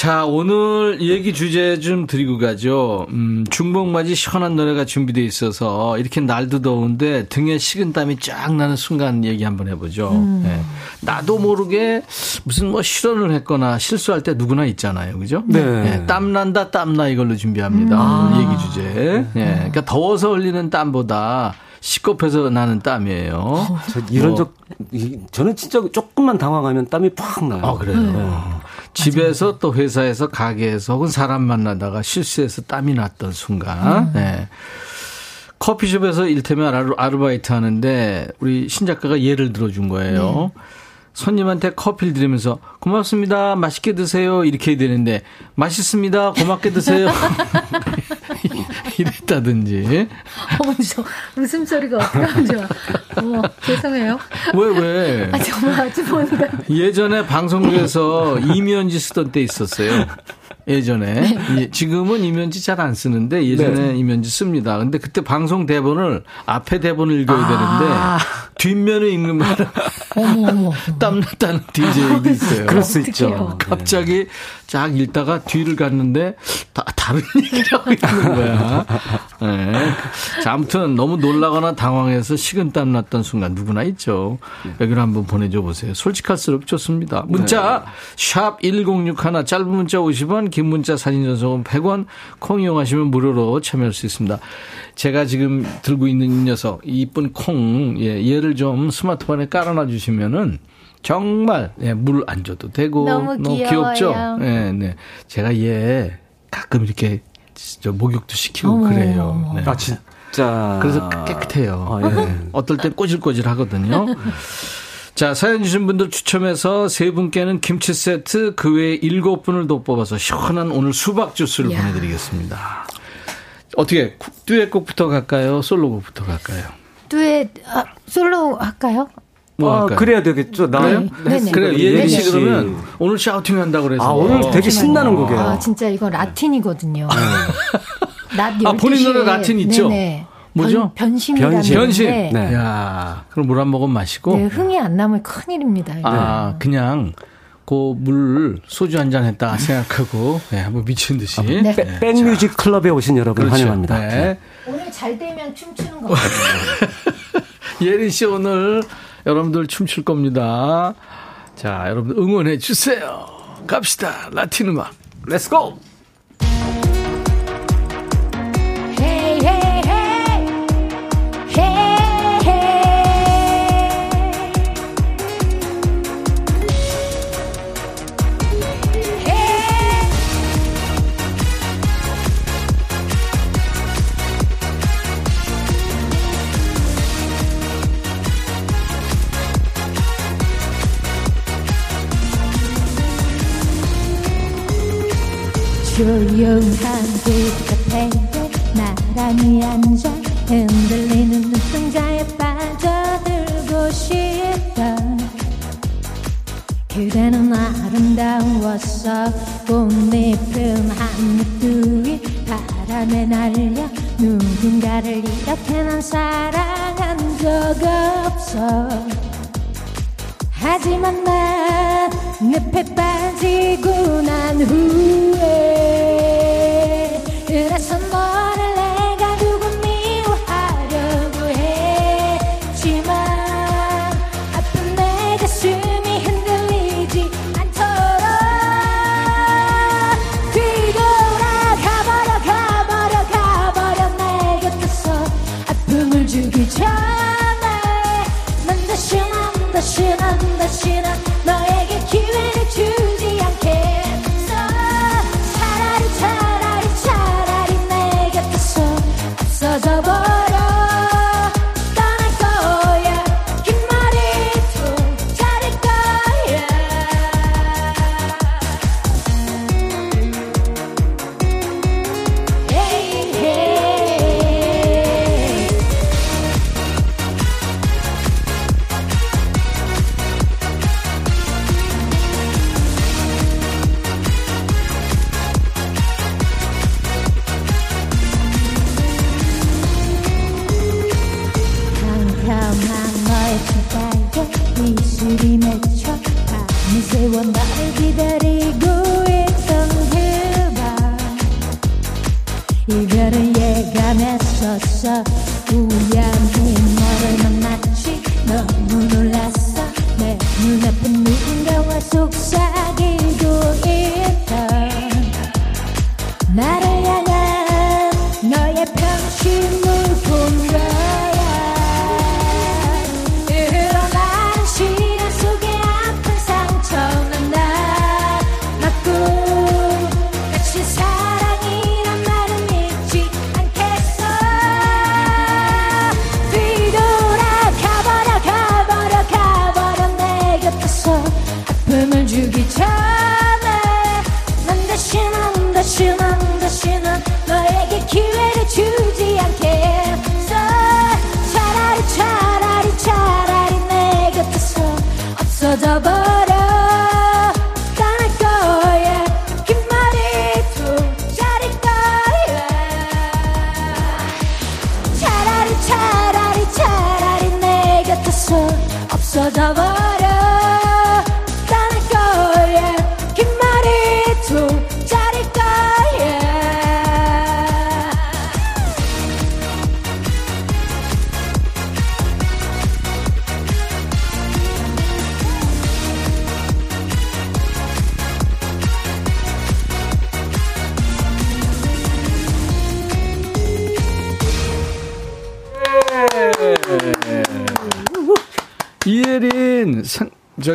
자, 오늘 얘기 주제 좀 드리고 가죠. 음, 중복맞이 시원한 노래가 준비되어 있어서 이렇게 날도 더운데 등에 식은땀이 쫙 나는 순간 얘기 한번 해보죠. 네. 나도 모르게 무슨 뭐 실언을 했거나 실수할 때 누구나 있잖아요. 그죠? 네. 땀난다, 땀나 이걸로 준비합니다. 오늘 얘기 주제. 예. 그러니까 더워서 흘리는 땀보다 시겁해서 나는 땀이에요. 저 이런 뭐. 적, 이- 저는 진짜 조금만 당황하면 땀이 팍 나요. 아, 그래요. 집에서 또 회사에서 가게에서 혹은 사람 만나다가 실수해서 땀이 났던 순간. 네. 커피숍에서 일테면 아르, 아르바이트 하는데 우리 신 작가가 예를 들어준 거예요. 손님한테 커피를 드리면서 고맙습니다. 맛있게 드세요. 이렇게 해야 되는데 맛있습니다. 고맙게 드세요. 이랬다든지. 어머, 저 웃음소리가 어떻게 하면 좋아. 어머, 죄송해요. 왜, 왜? 아, 정말 아주머니가. 예전에 방송국에서 이면지 쓰던 때 있었어요. 예전에. 예, 지금은 이면지 잘 안 쓰는데 예전에 이면지 씁니다. 근데 그때 방송 대본을 앞에 대본을 읽어야 되는데 뒷면을 읽는 말은 어머, 어머. 땀났다는 DJ도 있어요. 그럴 수. 있죠. 갑자기 쫙 읽다가 뒤를 갔는데 다, 다른 얘기를 하고 있는 거야. 네. 자, 아무튼 너무 놀라거나 당황해서 식은땀 났던 순간 누구나 있죠. 여기로 한번 보내줘 보세요. 솔직할수록 좋습니다. 문자 샵1061 짧은 문자 50원 긴 문자 사진 전송은 100원 콩 이용하시면 무료로 참여할 수 있습니다. 제가 지금 들고 있는 이 녀석 이 이쁜 콩 예, 얘를 좀 스마트폰에 깔아놔 주시면은 정말 예, 물 안 줘도 되고 너무 귀엽죠. 귀여워요. 네, 네. 제가 얘 가끔 이렇게 저 목욕도 시키고 어머, 그래요. 어머. 네. 아, 진짜. 그래서 깨끗해요. 아, 예. 네. 어떨 땐 꼬질꼬질 하거든요. 자, 사연 주신 분들 추첨해서 세 분께는 김치 세트 그 외에 일곱 분을 더 뽑아서 시원한 오늘 수박 주스를 이야. 보내드리겠습니다. 어떻게 듀엣곡부터 갈까요? 솔로곡부터 갈까요? 듀엣 아, 솔로 할까요? 뭐 아, 할까요? 그래야 되겠죠. 나요? 네. 네네. 그래 예린 예린 씨 씨. 그러면 오늘 샤우팅 한다 그래서 아, 오늘 되게 신나는 곡이에요. 아, 진짜 이거 라틴이거든요. 낮 아, 본인 12시에 노래 라틴 있죠? 네네. 뭐죠? 변, 변심이라는 변심. 변심. 노래인데 네. 야, 그럼 물 한 모금 마시고 네, 흥이 안 나면 큰일입니다. 이거. 아, 그냥 그물 소주 한 잔 했다 생각하고 네, 한번 미친 듯이 네. 백- 백뮤직 클럽에 오신 여러분 그렇죠. 환영합니다. 네. 오늘 잘 되면 춤추는 거 같아요. 예린 씨 오늘 여러분들 춤출 겁니다. 자, 여러분들 응원해 주세요. 갑시다. 라틴 음악. 렛츠 고! 조용한 길가에 나란히 앉아 흔들리는 눈동자에 빠져들고 싶다 그대는 아름다웠어 꽃잎은 한입두이 바람에 날려 누군가를 이렇게 난 사랑한 적 없어 하지만 난 늪에 빠지고 난 후에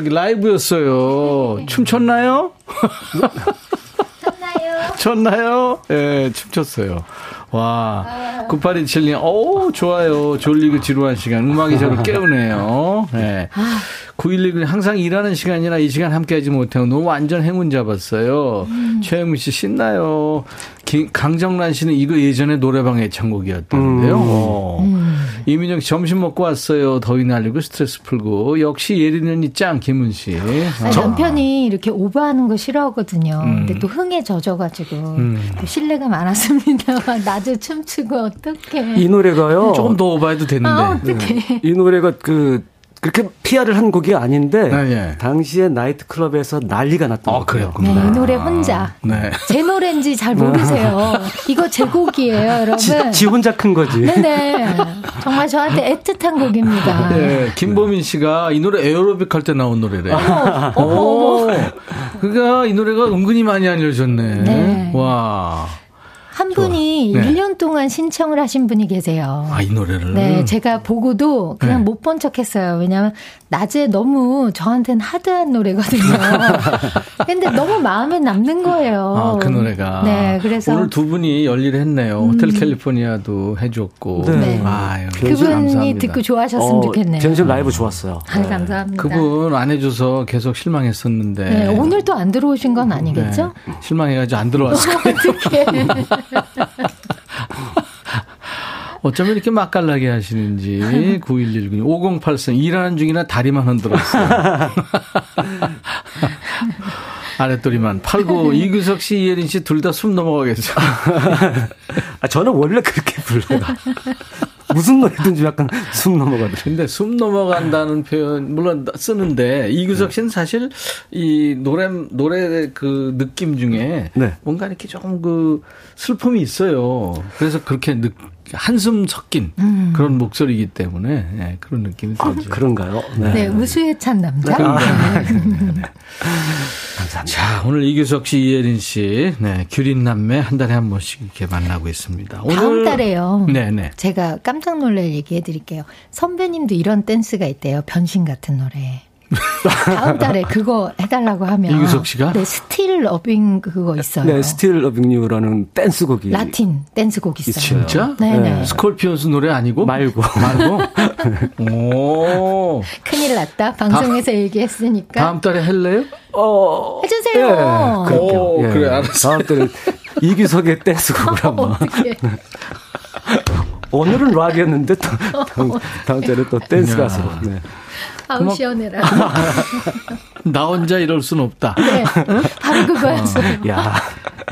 상- 저기 라이브였어요. 춤췄나요? 쳤나요? 췄나요? 예, 춤췄어요. 와, 9827님, 오, 좋아요. 졸리고 지루한 시간. 음악이 저를 깨우네요. 예. 911은 항상 일하는 시간이라 이 시간 함께하지 못하고 너무 완전 행운 잡았어요. 음. 최영민 씨 신나요. 기- 강정란 씨는 이거 예전에 노래방 애창곡이었다는데요. 어. 음. 이민영 씨 점심 먹고 왔어요. 더위 날리고 스트레스 풀고 역시 언니 짱 김은 씨. 아니, 저- 남편이 이렇게 오버하는 거 싫어하거든요. 음. 근데 또 흥에 젖어가지고 음. 또 신뢰가 많았습니다. 낮에 춤추고 어떡해. 이 노래가요. 조금 더 오버해도 되는데. 아, 어떡해. 이 노래가 그 그렇게 PR을 한 곡이 아닌데 아, 예. 당시에 나이트 클럽에서 난리가 났던 아. 그랬군요. 네, 이 노래 혼자. 네. 제 노래인지 잘 모르세요. 이거 제 곡이에요, 여러분. 지, 지 혼자 큰 거지. 네네. 정말 저한테 애틋한 곡입니다. 네, 김보민 씨가 이 노래 에어로빅 할 때 나온 노래래요. 어머, 오, 그러니까 이 노래가 은근히 많이 알려졌네. 네. 와. 한 분이 네. 1년 동안 신청을 하신 분이 계세요. 아, 이 노래를. 네, 제가 보고도 그냥 네. 못본 척 했어요. 왜냐면 낮에 너무 저한테는 하드한 노래거든요. 근데 너무 마음에 남는 거예요. 아, 그 노래가. 네, 그래서 음. 오늘 두 분이 열일을 했네요. 호텔 캘리포니아도 해줬고. 네. 아유, 그분이 감사합니다. 듣고 좋아하셨으면 좋겠네요. 전심 라이브 좋았어요. 아, 감사합니다. 그분 안 해줘서 계속 실망했었는데. 네, 오늘도 안 들어오신 건 아니겠죠? 네, 실망해가지고 안 들어왔을 거예요. 어떻게? 어쩌면 이렇게 맛깔나게 하시는지. 9119님. 5083. 일하는 중이나 다리만 흔들었어요. 아랫도리만. 89. 이규석 씨, 이혜린 씨 둘 다 숨 넘어가겠죠. 아, 저는 원래 그렇게 불러요. 무슨 노래든지 약간 숨 넘어가더라고요. 근데 숨 넘어간다는 표현, 물론 쓰는데, 이규석 씨는 사실 이 노래, 노래 그 느낌 중에 네. 뭔가 이렇게 조금 그 슬픔이 있어요. 그래서 그렇게 느, 한숨 섞인 그런 목소리이기 때문에 예, 그런 느낌이 들죠. 그런가요? 네, 우수에 찬 남자. 네. 자, 오늘 이규석 씨, 이혜린 씨, 네, 규린 남매 한 달에 한 번씩 이렇게 만나고 있습니다. 오늘 다음 달에요. 네 네. 제가 깜짝 놀랄 얘기해 드릴게요. 선배님도 이런 댄스가 있대요. 변신 같은 노래. 다음 달에 그거 해달라고 하면. 이규석 씨가? 네, Still Loving 그거 있어요. 네, Still Loving You라는 댄스곡이 라틴 댄스곡 있어요. 진짜? 네네. 스콜피온스 노래 아니고? 말고. 말고? 오. 큰일 났다. 방송에서 얘기했으니까. 다음 달에 할래요? 어, 해주세요. 예. 오, 예. 그래, 알았어. 다음 때는 이규석의 댄스곡을 한번. 오늘은 락이었는데 또 다음, 다음 때는 또 댄스 야. 가수로. 네. 아우 시원해라. 나 혼자 이럴 순 없다. 네, 바로 그거였어요. 야,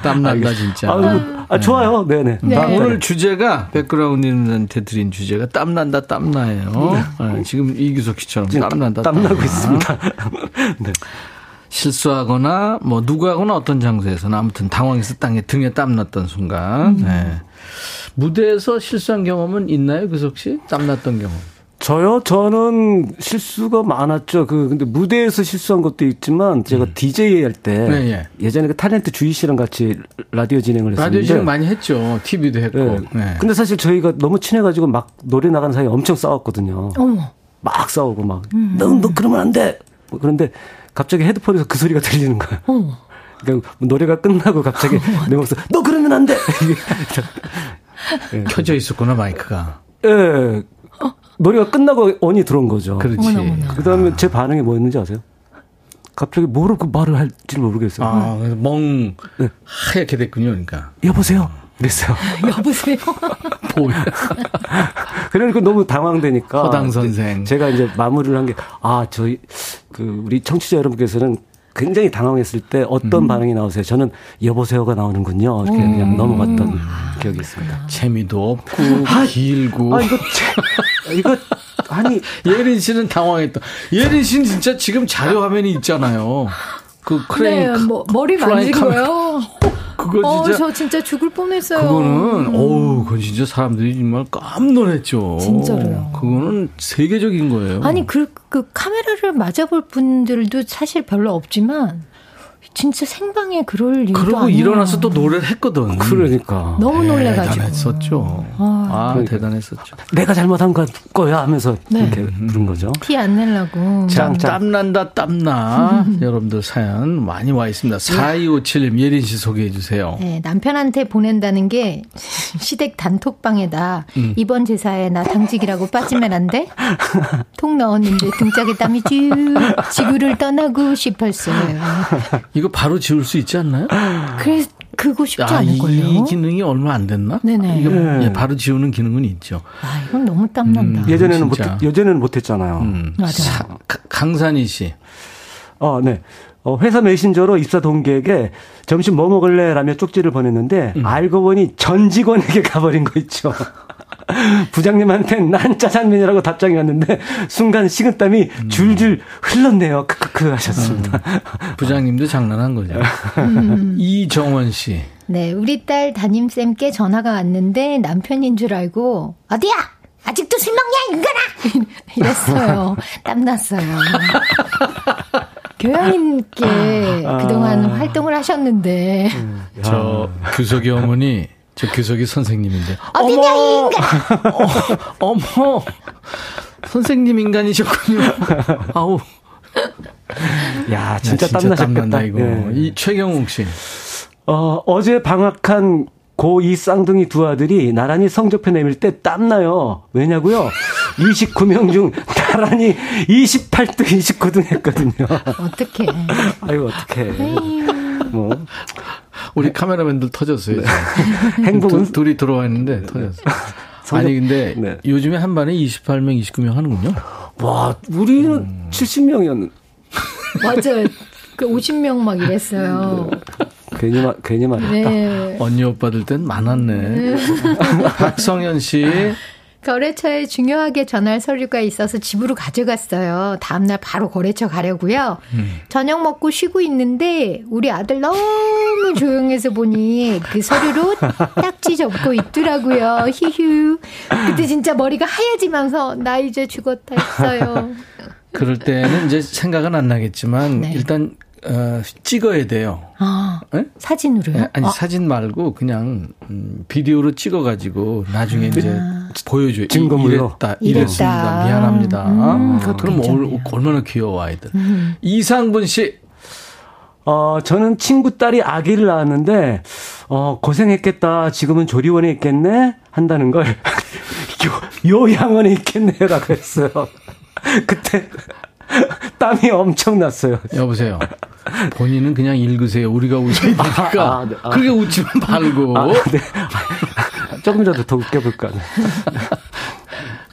땀난다, 진짜. 아, 아 좋아요. 네네. 네. 다음 오늘 달에. 주제가 백그라운드님한테 드린 주제가 땀난다 땀나요. 네, 지금 이규석 씨처럼 땀난다 땀나고 땀나. 있습니다. 네. 실수하거나 뭐 누구하거나 어떤 장소에서나 아무튼 당황해서 땅에 등에 땀 났던 순간. 네. 무대에서 실수한 경험은 있나요, 규석 씨? 땀 났던 경험. 저요? 저는 실수가 많았죠. 그, 근데 무대에서 실수한 것도 있지만, 제가 DJ 할 때, 음. 네, 예. 예전에 그 탤런트 주희 씨랑 같이 라디오 진행을 했었는데. 라디오 진행 많이 했죠. TV도 했고. 네. 네. 근데 사실 저희가 너무 친해가지고 막 노래 나가는 사이에 엄청 싸웠거든요. 어머. 막 싸우고 막, 너, 너 그러면 안 돼! 뭐 그런데 갑자기 헤드폰에서 그 소리가 들리는 거예요. 어머. 그러니까 노래가 끝나고 갑자기 내 목소리, 너 그러면 안 돼! 이게 켜져 있었구나, 마이크가. 예. 노래가 끝나고 언이 들어온 거죠. 그렇지. 어머나, 어머나. 그 다음에 제 반응이 뭐였는지 아세요? 갑자기 뭐로 그 말을 할지 모르겠어요. 아, 그래서 멍 네. 하얗게 됐군요, 그러니까. 여보세요? 그랬어요. 여보세요. 뭐야. 그러니까 너무 당황되니까. 허당 선생. 제가 이제 마무리를 한 게, 아, 저희, 그, 우리 청취자 여러분께서는 굉장히 당황했을 때 어떤 반응이 나오세요? 저는 여보세요가 나오는군요. 이렇게 그냥 넘어갔던 기억이 있습니다. 재미도 없고, 길고. 아, 이거, 제- 이거, 아니, 예린 씨는 당황했다. 예린 씨는 진짜 지금 자료 화면이 있잖아요. 그 크레인. 네, 뭐, 머리 만진. 거예요. 그거 어, 진짜. 저 진짜 죽을 뻔했어요. 그거는, 어우, 그건 진짜 사람들이 정말 깜놀했죠. 진짜로요. 그거는 세계적인 거예요. 아니 그, 그 카메라를 맞아볼 분들도 사실 별로 없지만 진짜 생방에 그럴 일도 그러고 아니에요. 일어나서 또 노래를 했거든. 그러니까 너무 놀래가지고. 대단했었죠. 아. 아, 그러니까. 대단했었죠. 내가 잘못한 거- 거야 하면서 네. 이렇게 부른 거죠. 티 안 내려고. 자. 땀난다, 땀나. 여러분들 사연 많이 와 있습니다. 4257님, 예린 씨 소개해 주세요. 네, 남편한테 보낸다는 게 시댁 단톡방에다 음. 이번 제사에 나 당직이라고 빠지면 안 돼? 톡 넣었는데 등짝에 땀이 쭉 지구를 떠나고 싶었어요. 이거 바로 지울 수 있지 않나요? 그래 그거 쉽지 아, 이, 않을걸요. 이 기능이 얼마 안 됐나? 네네. 이거 네. 예, 바로 지우는 기능은 있죠. 아 이건 너무 땀난다. 음. 예전에는 못 진짜. 예전에는 못했잖아요. 음. 가- 강산희 씨. 어, 네. 어, 회사 메신저로 입사 동기에게 점심 뭐 먹을래? 라며 쪽지를 보냈는데 음. 알고 보니 전 직원에게 가버린 거 있죠. 부장님한텐 난 짜장면이라고 답장이 왔는데 순간 식은땀이 음. 줄줄 흘렀네요. 크크크 하셨습니다. 부장님도 장난한 거죠. 음. 이정원 씨. 네, 우리 딸 담임쌤께 전화가 왔는데 남편인 줄 알고 어디야? 아직도 술 먹냐 인간아! 이랬어요. 땀났어요. 교양인께 그동안 활동을 하셨는데 저 규석이 어머니, 저 규석이 선생님인데. 어디냐 이 인간! 어머, 선생님 인간이셨군요. 아우, 야, 야, 진짜, 땀나셨겠다. 땀난다 이거. 예. 이 최경욱 씨. 어, 어제 방학한 고2 쌍둥이 두 아들이 나란히 성적표 내밀 때 땀나요. 왜냐고요? 29명 중 나란히 28등, 29등 했거든요. 어떡해. 아이고, 어떡해. 뭐, 우리 카메라맨들 터졌어요. 지금. 행복은 두, 둘이 들어와 있는데 터졌어. 아니 근데 네. 요즘에 한 반에 28명, 29명 하는군요. 와, 우리는 음. 70명이었는데. 맞아요. 그 50명 막 이랬어요. 괜히 말, 괜히 말했다. 네. 언니 오빠들 땐 많았네. 박성현 씨. 거래처에 중요하게 전할 서류가 있어서 집으로 가져갔어요. 다음날 바로 거래처 가려고요. 저녁 먹고 쉬고 있는데 우리 아들 너무 조용해서 보니 그 서류로 딱지 접고 있더라고요. 히휴. 그때 진짜 머리가 하얘지면서 나 이제 죽었다 했어요. 그럴 때는 이제 생각은 안 나겠지만 네. 일단 어, 찍어야 돼요. 아, 예? 사진으로요? 아니 아, 사진 말고 그냥 음, 비디오로 찍어가지고 나중에 이제 보여줘요. 이- 증거물로? 이랬다, 이랬다. 이랬습니다. 미안합니다. 음, 그것도 그럼 얼, 괜찮네요. 얼마나 귀여워 아이들. 이상분 씨. 어, 저는 친구 딸이 아기를 낳았는데, 어, 고생했겠다. 지금은 조리원에 있겠네? 한다는 걸, 요, 요양원에 있겠네라고 했어요. 그때, 땀이 엄청 났어요. 여보세요. 본인은 그냥 읽으세요. 우리가 웃어야 되니까. 아, 네. 아. 그렇게 웃지만 말고. 아, 네. 조금이라도 더 웃겨볼까.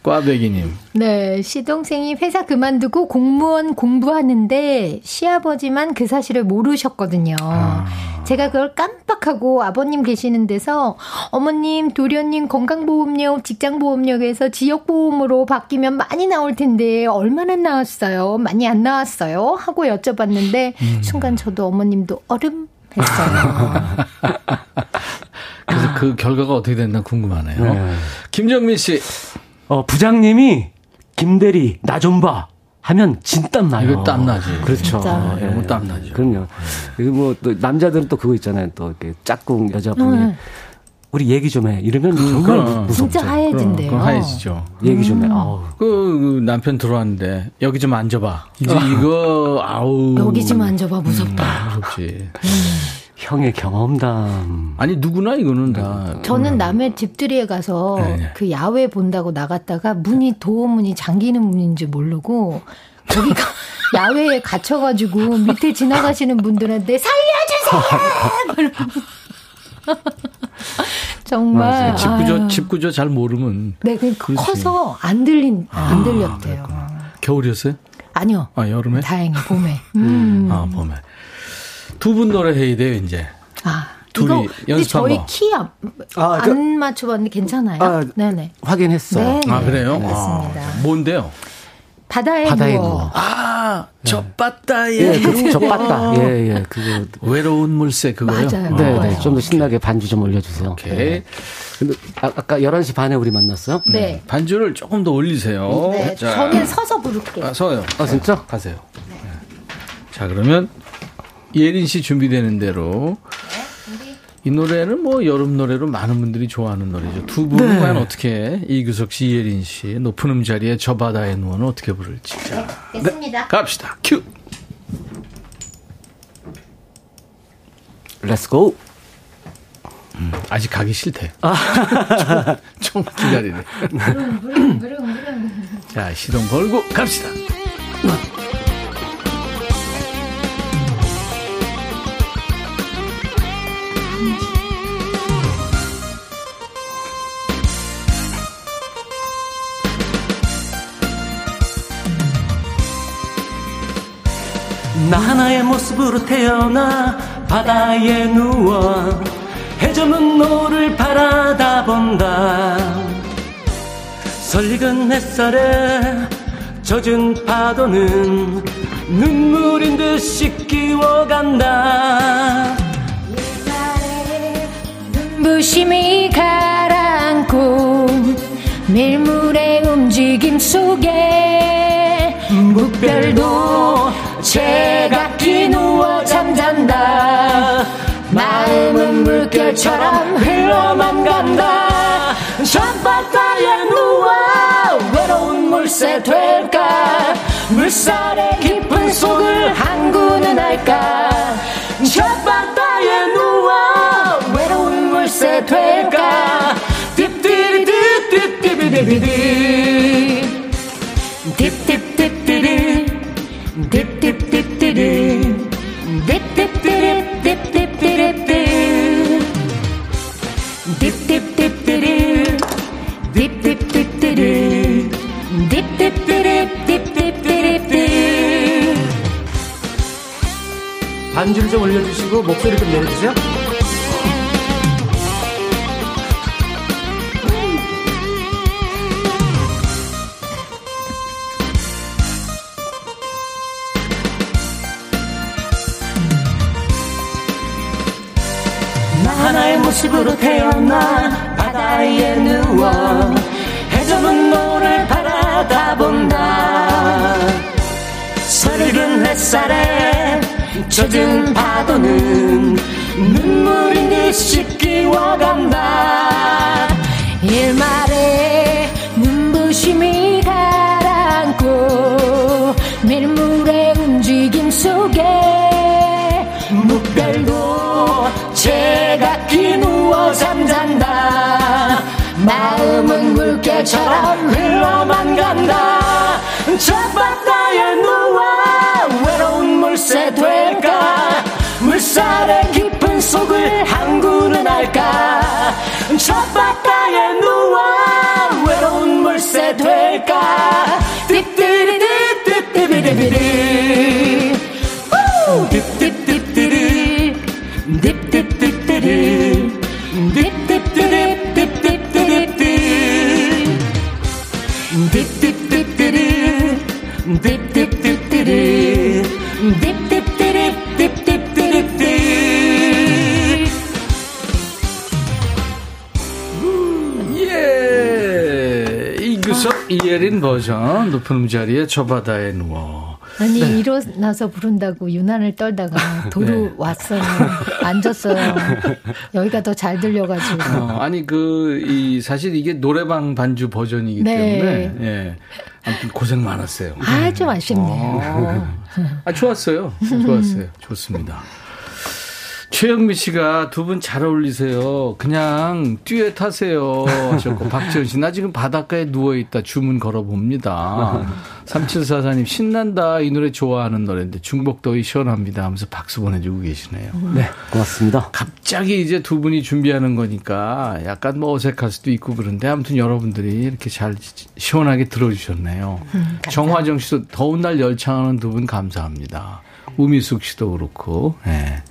꽈배기님. 네, 시동생이 회사 그만두고 공무원 공부하는데 시아버지만 그 사실을 모르셨거든요. 제가 그걸 깜빡하고 아버님 계시는 데서 어머님, 도련님 건강보험료, 직장보험료에서 지역보험으로 바뀌면 많이 나올 텐데 얼마나 나왔어요? 많이 안 나왔어요? 하고 여쭤봤는데 순간 저도 어머님도 얼음 했어요. 그래서 그 결과가 어떻게 됐나 궁금하네요. 네. 김정민 씨. 어, 부장님이, 김대리, 나 좀 봐. 하면 진땀 나요. 이거 땀 나지. 그렇죠. 진짜. 예, 뭐 땀나죠. 그럼요. 그리고 뭐, 또, 남자들은 또 그거 있잖아요. 또, 이렇게 짝꿍 여자분이. 네. 우리 얘기 좀 해. 이러면 정말 그럼. 무섭죠. 진짜 하얘진대요. 그럼 하얘지죠. 얘기 좀 해. 아우. 그, 그 남편 들어왔는데 여기 좀 앉아봐. 이제 이거 아우 여기 좀 앉아봐 무섭다. 무섭지. 형의 경험담. 아니 누구나 이거는 다. 저는 남의 집들이에 가서 네. 그 야외 본다고 나갔다가 문이 도어문이 잠기는 문인지 모르고 거기가 야외에 갇혀가지고 밑에 지나가시는 분들한테 살려주세요. 정말 맞아요. 집 구조 아유. 집 구조 잘 모르면 네, 그. 커서 안 들린 안 들렸대요. 겨울이었어요? 아니요. 아 여름에? 다행히 봄에. 음. 아 봄에. 두 분 노래 해야 돼요 이제. 아, 둘이 이거 근데 연습 저희. 키 안, 아, 저- 안 맞춰봤는데 괜찮아요? 아, 네네. 확인했어요. 네. 아 그래요? 알겠습니다. 아, 뭔데요? 바다에, 바다에 누워. 누워. 아 젖바다에 예, 그, 저 빠따. 예, 예. 그거. 외로운 물새 그거요? 맞아요. 네, 아, 네. 좀 더 신나게 반주 좀 올려주세요. 오케이. 네. 근데 아, 아까 11시 반에 우리 만났어요? 네. 반주를 조금 더 올리세요. 네, 저는 서서 부를게요. 아, 서요. 아, 진짜? 가세요. 네. 자, 그러면 예린 씨 준비되는 대로. 이 노래는 뭐 여름 노래로 많은 분들이 좋아하는 노래죠. 두 분은 과연 어떻게 이규석 씨, 이예린 씨 높은 음자리에 저 바다에 누워는 어떻게 부를지. 자, 됐습니다. 갑시다. 큐. Let's go. 아직 가기 싫대. 좀, 좀 기다리네. 자, 시동 걸고 갑시다. 나 하나의 모습으로 태어나 바다에 누워 해 저문 노을을 바라다 본다. 설익은 햇살에 젖은 파도는 눈물인 듯 씻기워 간다. 눈부심이 가라앉고 밀물의 움직임 속에 물결도 제각기 누워 잠잔다. 마음은 물결처럼 흘러만 간다. 젖바다에 누워 외로운 물새 될까? 물살의 깊은 속을 항구는 할까 반주를 좀 올려주시고 목소리 좀 내려주세요. 나 하나의 모습으로 태어나 바다에 누워 해 저문 노을을 바라다 본다. 설익은 햇살에 젖은 파도는 눈물인 듯이 끼워간다 일말에 눈부심이 가라앉고 밀물의 움직임 속에 묵별도 제각기 누워 잠잔다. 마음은 물결처럼 흘러만 간다. 저 바다에 누워 외로운 물새 될까? 물살의 깊은 속을 항구는 할까? 저 바다에 누워 외로운 물새 될까? 딥디리딥딥디비디비디 딥딥딥디리 딥딥딥디리 딥딥디립딥딥디립디. 딥딥딥디리 딥딥 이예린 버전. 높은 음자리에 저 바다에 누워. 아니 일어나서 부른다고 유난을 떨다가 도로 네. 왔어요. 앉았어요. 여기가 더 잘 들려가지고. 어, 아니 그 이 사실 이게 노래방 반주 버전이기 네. 때문에 예. 아무튼 고생 많았어요. 아좀 아쉽네요. 아 좋았어요. 좋았어요. 좋습니다. 최영미 씨가 두 분 잘 어울리세요. 그냥 듀엣 하세요. 하셨고, 박지원 씨, 나 지금 바닷가에 누워있다 주문 걸어봅니다. 3744님, 신난다. 이 노래 좋아하는 노래인데, 중복더위 시원합니다. 하면서 박수 보내주고 계시네요. 네, 고맙습니다. 갑자기 이제 두 분이 준비하는 거니까 약간 뭐 어색할 수도 있고 그런데 아무튼 여러분들이 이렇게 잘 시원하게 들어주셨네요. 정화정 씨도 더운 날 열창하는 두 분 감사합니다. 우미숙 씨도 그렇고, 예.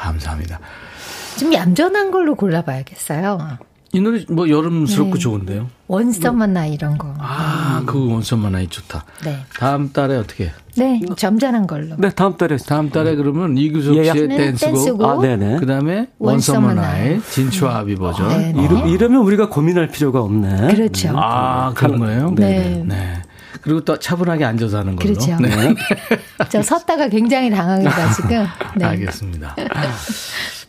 감사합니다. 좀 얌전한 걸로 골라봐야겠어요. 이 노래 뭐 여름스럽고 네. 좋은데요. 원썸만 나 이런 거. 아, 그 원선만 아이 좋다. 네. 다음 달에 어떻게? 네, 점잖은 걸로. 네, 다음 달에. 다음 달에 그러면 이규석 예, 씨의 네, 댄스곡, 댄스곡. 아, 네네. 그 다음에 원썸은 원서먼 나이. 아이, 진추하와 아비 버전. 네, 네. 이러, 이러면 우리가 고민할 필요가 없네. 그렇죠. 아, 그런 거예요? 네. 네. 그리고 또 차분하게 앉아서 하는 걸로. 그렇죠. 네. 저 섰다가 굉장히 당황해가지고. 네. 알겠습니다.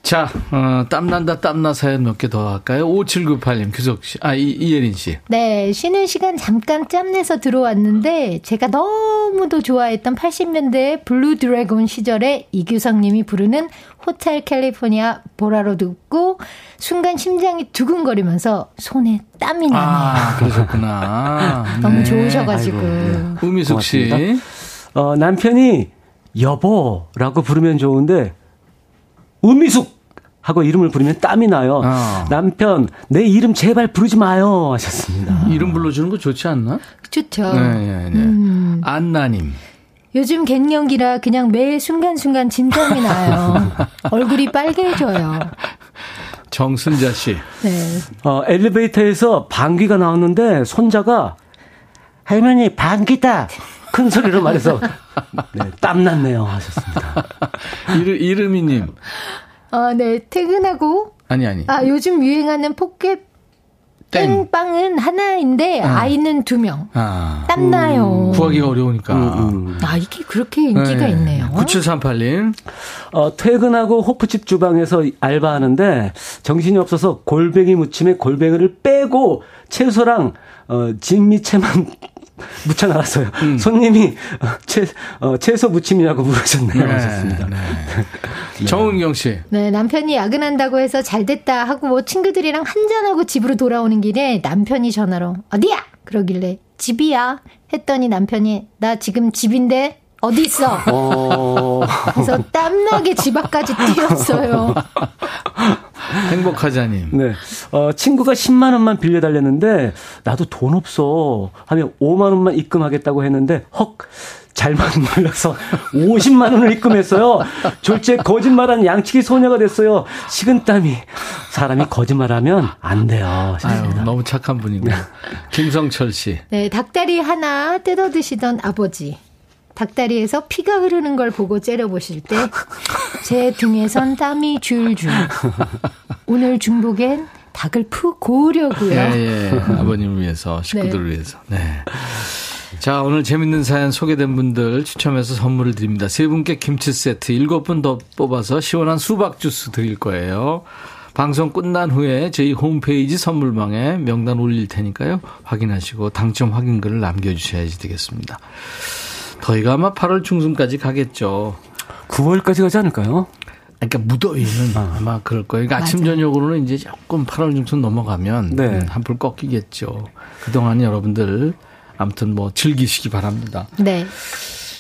자, 어, 땀난다, 땀나 사연 몇 개 더 할까요? 5798님, 규석 씨, 아, 이, 이예린 씨. 네, 쉬는 시간 잠깐 짬내서 들어왔는데 제가 너무도 좋아했던 80년대 블루 드래곤 시절에 이규석 님이 부르는 호텔 캘리포니아 보라로 듣고 순간 심장이 두근거리면서 손에 땀이 나네요. 아, 그러셨구나. 너무 네. 좋으셔가지고. 아이고, 네. 우미숙 씨. 고맙습니다. 어, 남편이 여보라고 부르면 좋은데 우미숙 하고 이름을 부르면 땀이 나요. 어. 남편 내 이름 제발 부르지 마요 하셨습니다. 이름 불러주는 거 좋지 않나? 좋죠. 네, 네, 네. 음. 안나님. 요즘 갱년기라 그냥 매 순간순간 진땀이 나요. 얼굴이 빨개져요. 정순자 씨. 네. 어, 엘리베이터에서 방귀가 나왔는데 손자가 할머니 방귀다 큰 소리로 말해서 네, 땀 났네요 하셨습니다. 이르, 이름이님. 어, 네. 퇴근하고 아니, 아니. 아, 요즘 유행하는 포켓 땡. 땡빵은 하나인데 아이는 두 명. 아. 땀나요. 구하기가 어려우니까. 아, 이게 그렇게 인기가 네. 있네요. 9738님. 어, 퇴근하고 호프집 주방에서 알바하는데 정신이 없어서 골뱅이 무침에 골뱅이를 빼고 채소랑 어, 진미채만 나갔어요. 음. 손님이 어, 채, 어, 채소 무침이라고 물으셨네요. 하셨습니다. 정은경 씨. 네, 남편이 야근한다고 해서 잘 됐다 하고 뭐 친구들이랑 한잔하고 집으로 돌아오는 길에 남편이 전화로 어디야? 그러길래 집이야. 했더니 남편이 나 지금 집인데 어디 있어? 어, 그래서 땀나게 집 앞까지 뛰었어요. 행복하자님. 네. 어, 친구가 10만 원만 빌려달랬는데 나도 돈 없어 하면 5만 원만 입금하겠다고 했는데 헉 잘못 몰라서 50만 원을 입금했어요. 졸지에 거짓말한 양치기 소녀가 됐어요. 식은땀이 사람이 거짓말하면 안 돼요. 아유. 너무 착한 분이고. 김성철 씨. 네, 닭다리 하나 뜯어 드시던 아버지. 닭다리에서 피가 흐르는 걸 보고 째려보실 때 제 등에선 땀이 줄줄. 오늘 중복엔 닭을 푹 고우려고요. 예, 예. 아버님을 위해서, 식구들을 위해서. 네. 자, 오늘 재밌는 사연 소개된 분들 추첨해서 선물을 드립니다. 세 분께 김치 세트 일곱 분 더 뽑아서 시원한 수박 주스 드릴 거예요. 방송 끝난 후에 저희 홈페이지 선물방에 명단 올릴 테니까요. 확인하시고 당첨 확인글을 남겨주셔야지 되겠습니다. 더위가 아마 8월 중순까지 가겠죠. 9월까지 가지 않을까요? 그러니까 무더위는 아 마 그럴 거예요. 그러니까 아침 저녁으로는 이제 조금 8월 중순 넘어가면 네. 음, 한풀 꺾이겠죠. 그동안 여러분들 아무튼 뭐 즐기시기 바랍니다. 네.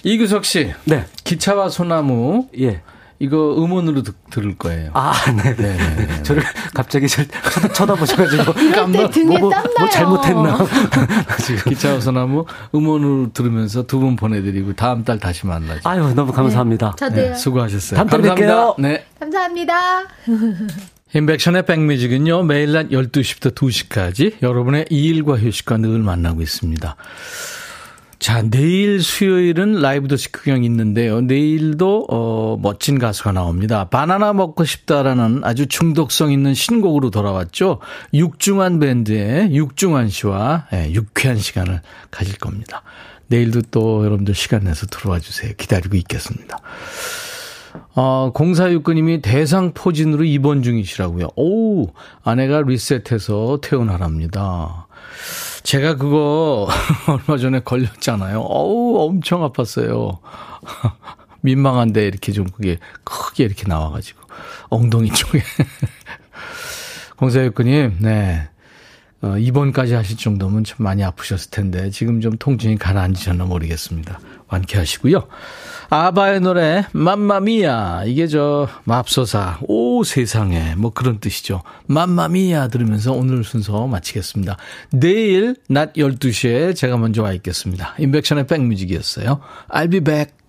이규석 씨, 네. 기차와 소나무 예. 이거 음원으로 듣, 들을 거예요. 아, 네 네. 네, 네, 네. 저를 갑자기 절 쳐다, 쳐다보셔가지고. 이럴 때 등에 뭐, 뭐, 땀나요. 뭐 잘못했나. 지금. 기차와 소나무 음원으로 들으면서 두 분 보내드리고 다음 달 다시 만나죠. 아유, 너무 감사합니다. 저도요. 네, 수고하셨어요. 다음 달에 감사합니다. 뵐게요. 네. 감사합니다. 인백션의 백뮤직은요, 매일 낮 12시부터 2시까지 여러분의 일과 휴식과 늘 만나고 있습니다. 자, 내일 수요일은 라이브 도시 구경 있는데요. 내일도, 어, 멋진 가수가 나옵니다. 바나나 먹고 싶다라는 아주 중독성 있는 신곡으로 돌아왔죠. 육중한 밴드의 육중한 씨와 예, 유쾌한 시간을 가질 겁니다. 내일도 또 여러분들 시간 내서 들어와 주세요. 기다리고 있겠습니다. 어, 공사육군님이 대상 포진으로 입원 중이시라고요. 오, 아내가 리셋해서 퇴원하랍니다. 제가 그거 얼마 전에 걸렸잖아요. 어우, 엄청 아팠어요. 민망한데 이렇게 좀 그게 크게 이렇게 나와가지고 엉덩이 쪽에. 공사육군님, 네. 어, 입원까지 하실 정도면 좀 많이 아프셨을 텐데 지금 좀 통증이 가라앉으셨나 모르겠습니다. 완쾌하시고요. 아바의 노래 맘마미야 이게 저 맙소사 오 세상에 뭐 그런 뜻이죠. 맘마미야 들으면서 오늘 순서 마치겠습니다. 내일 낮 12시에 제가 먼저 와 있겠습니다. 인백션의 백뮤직이었어요. I'll be back.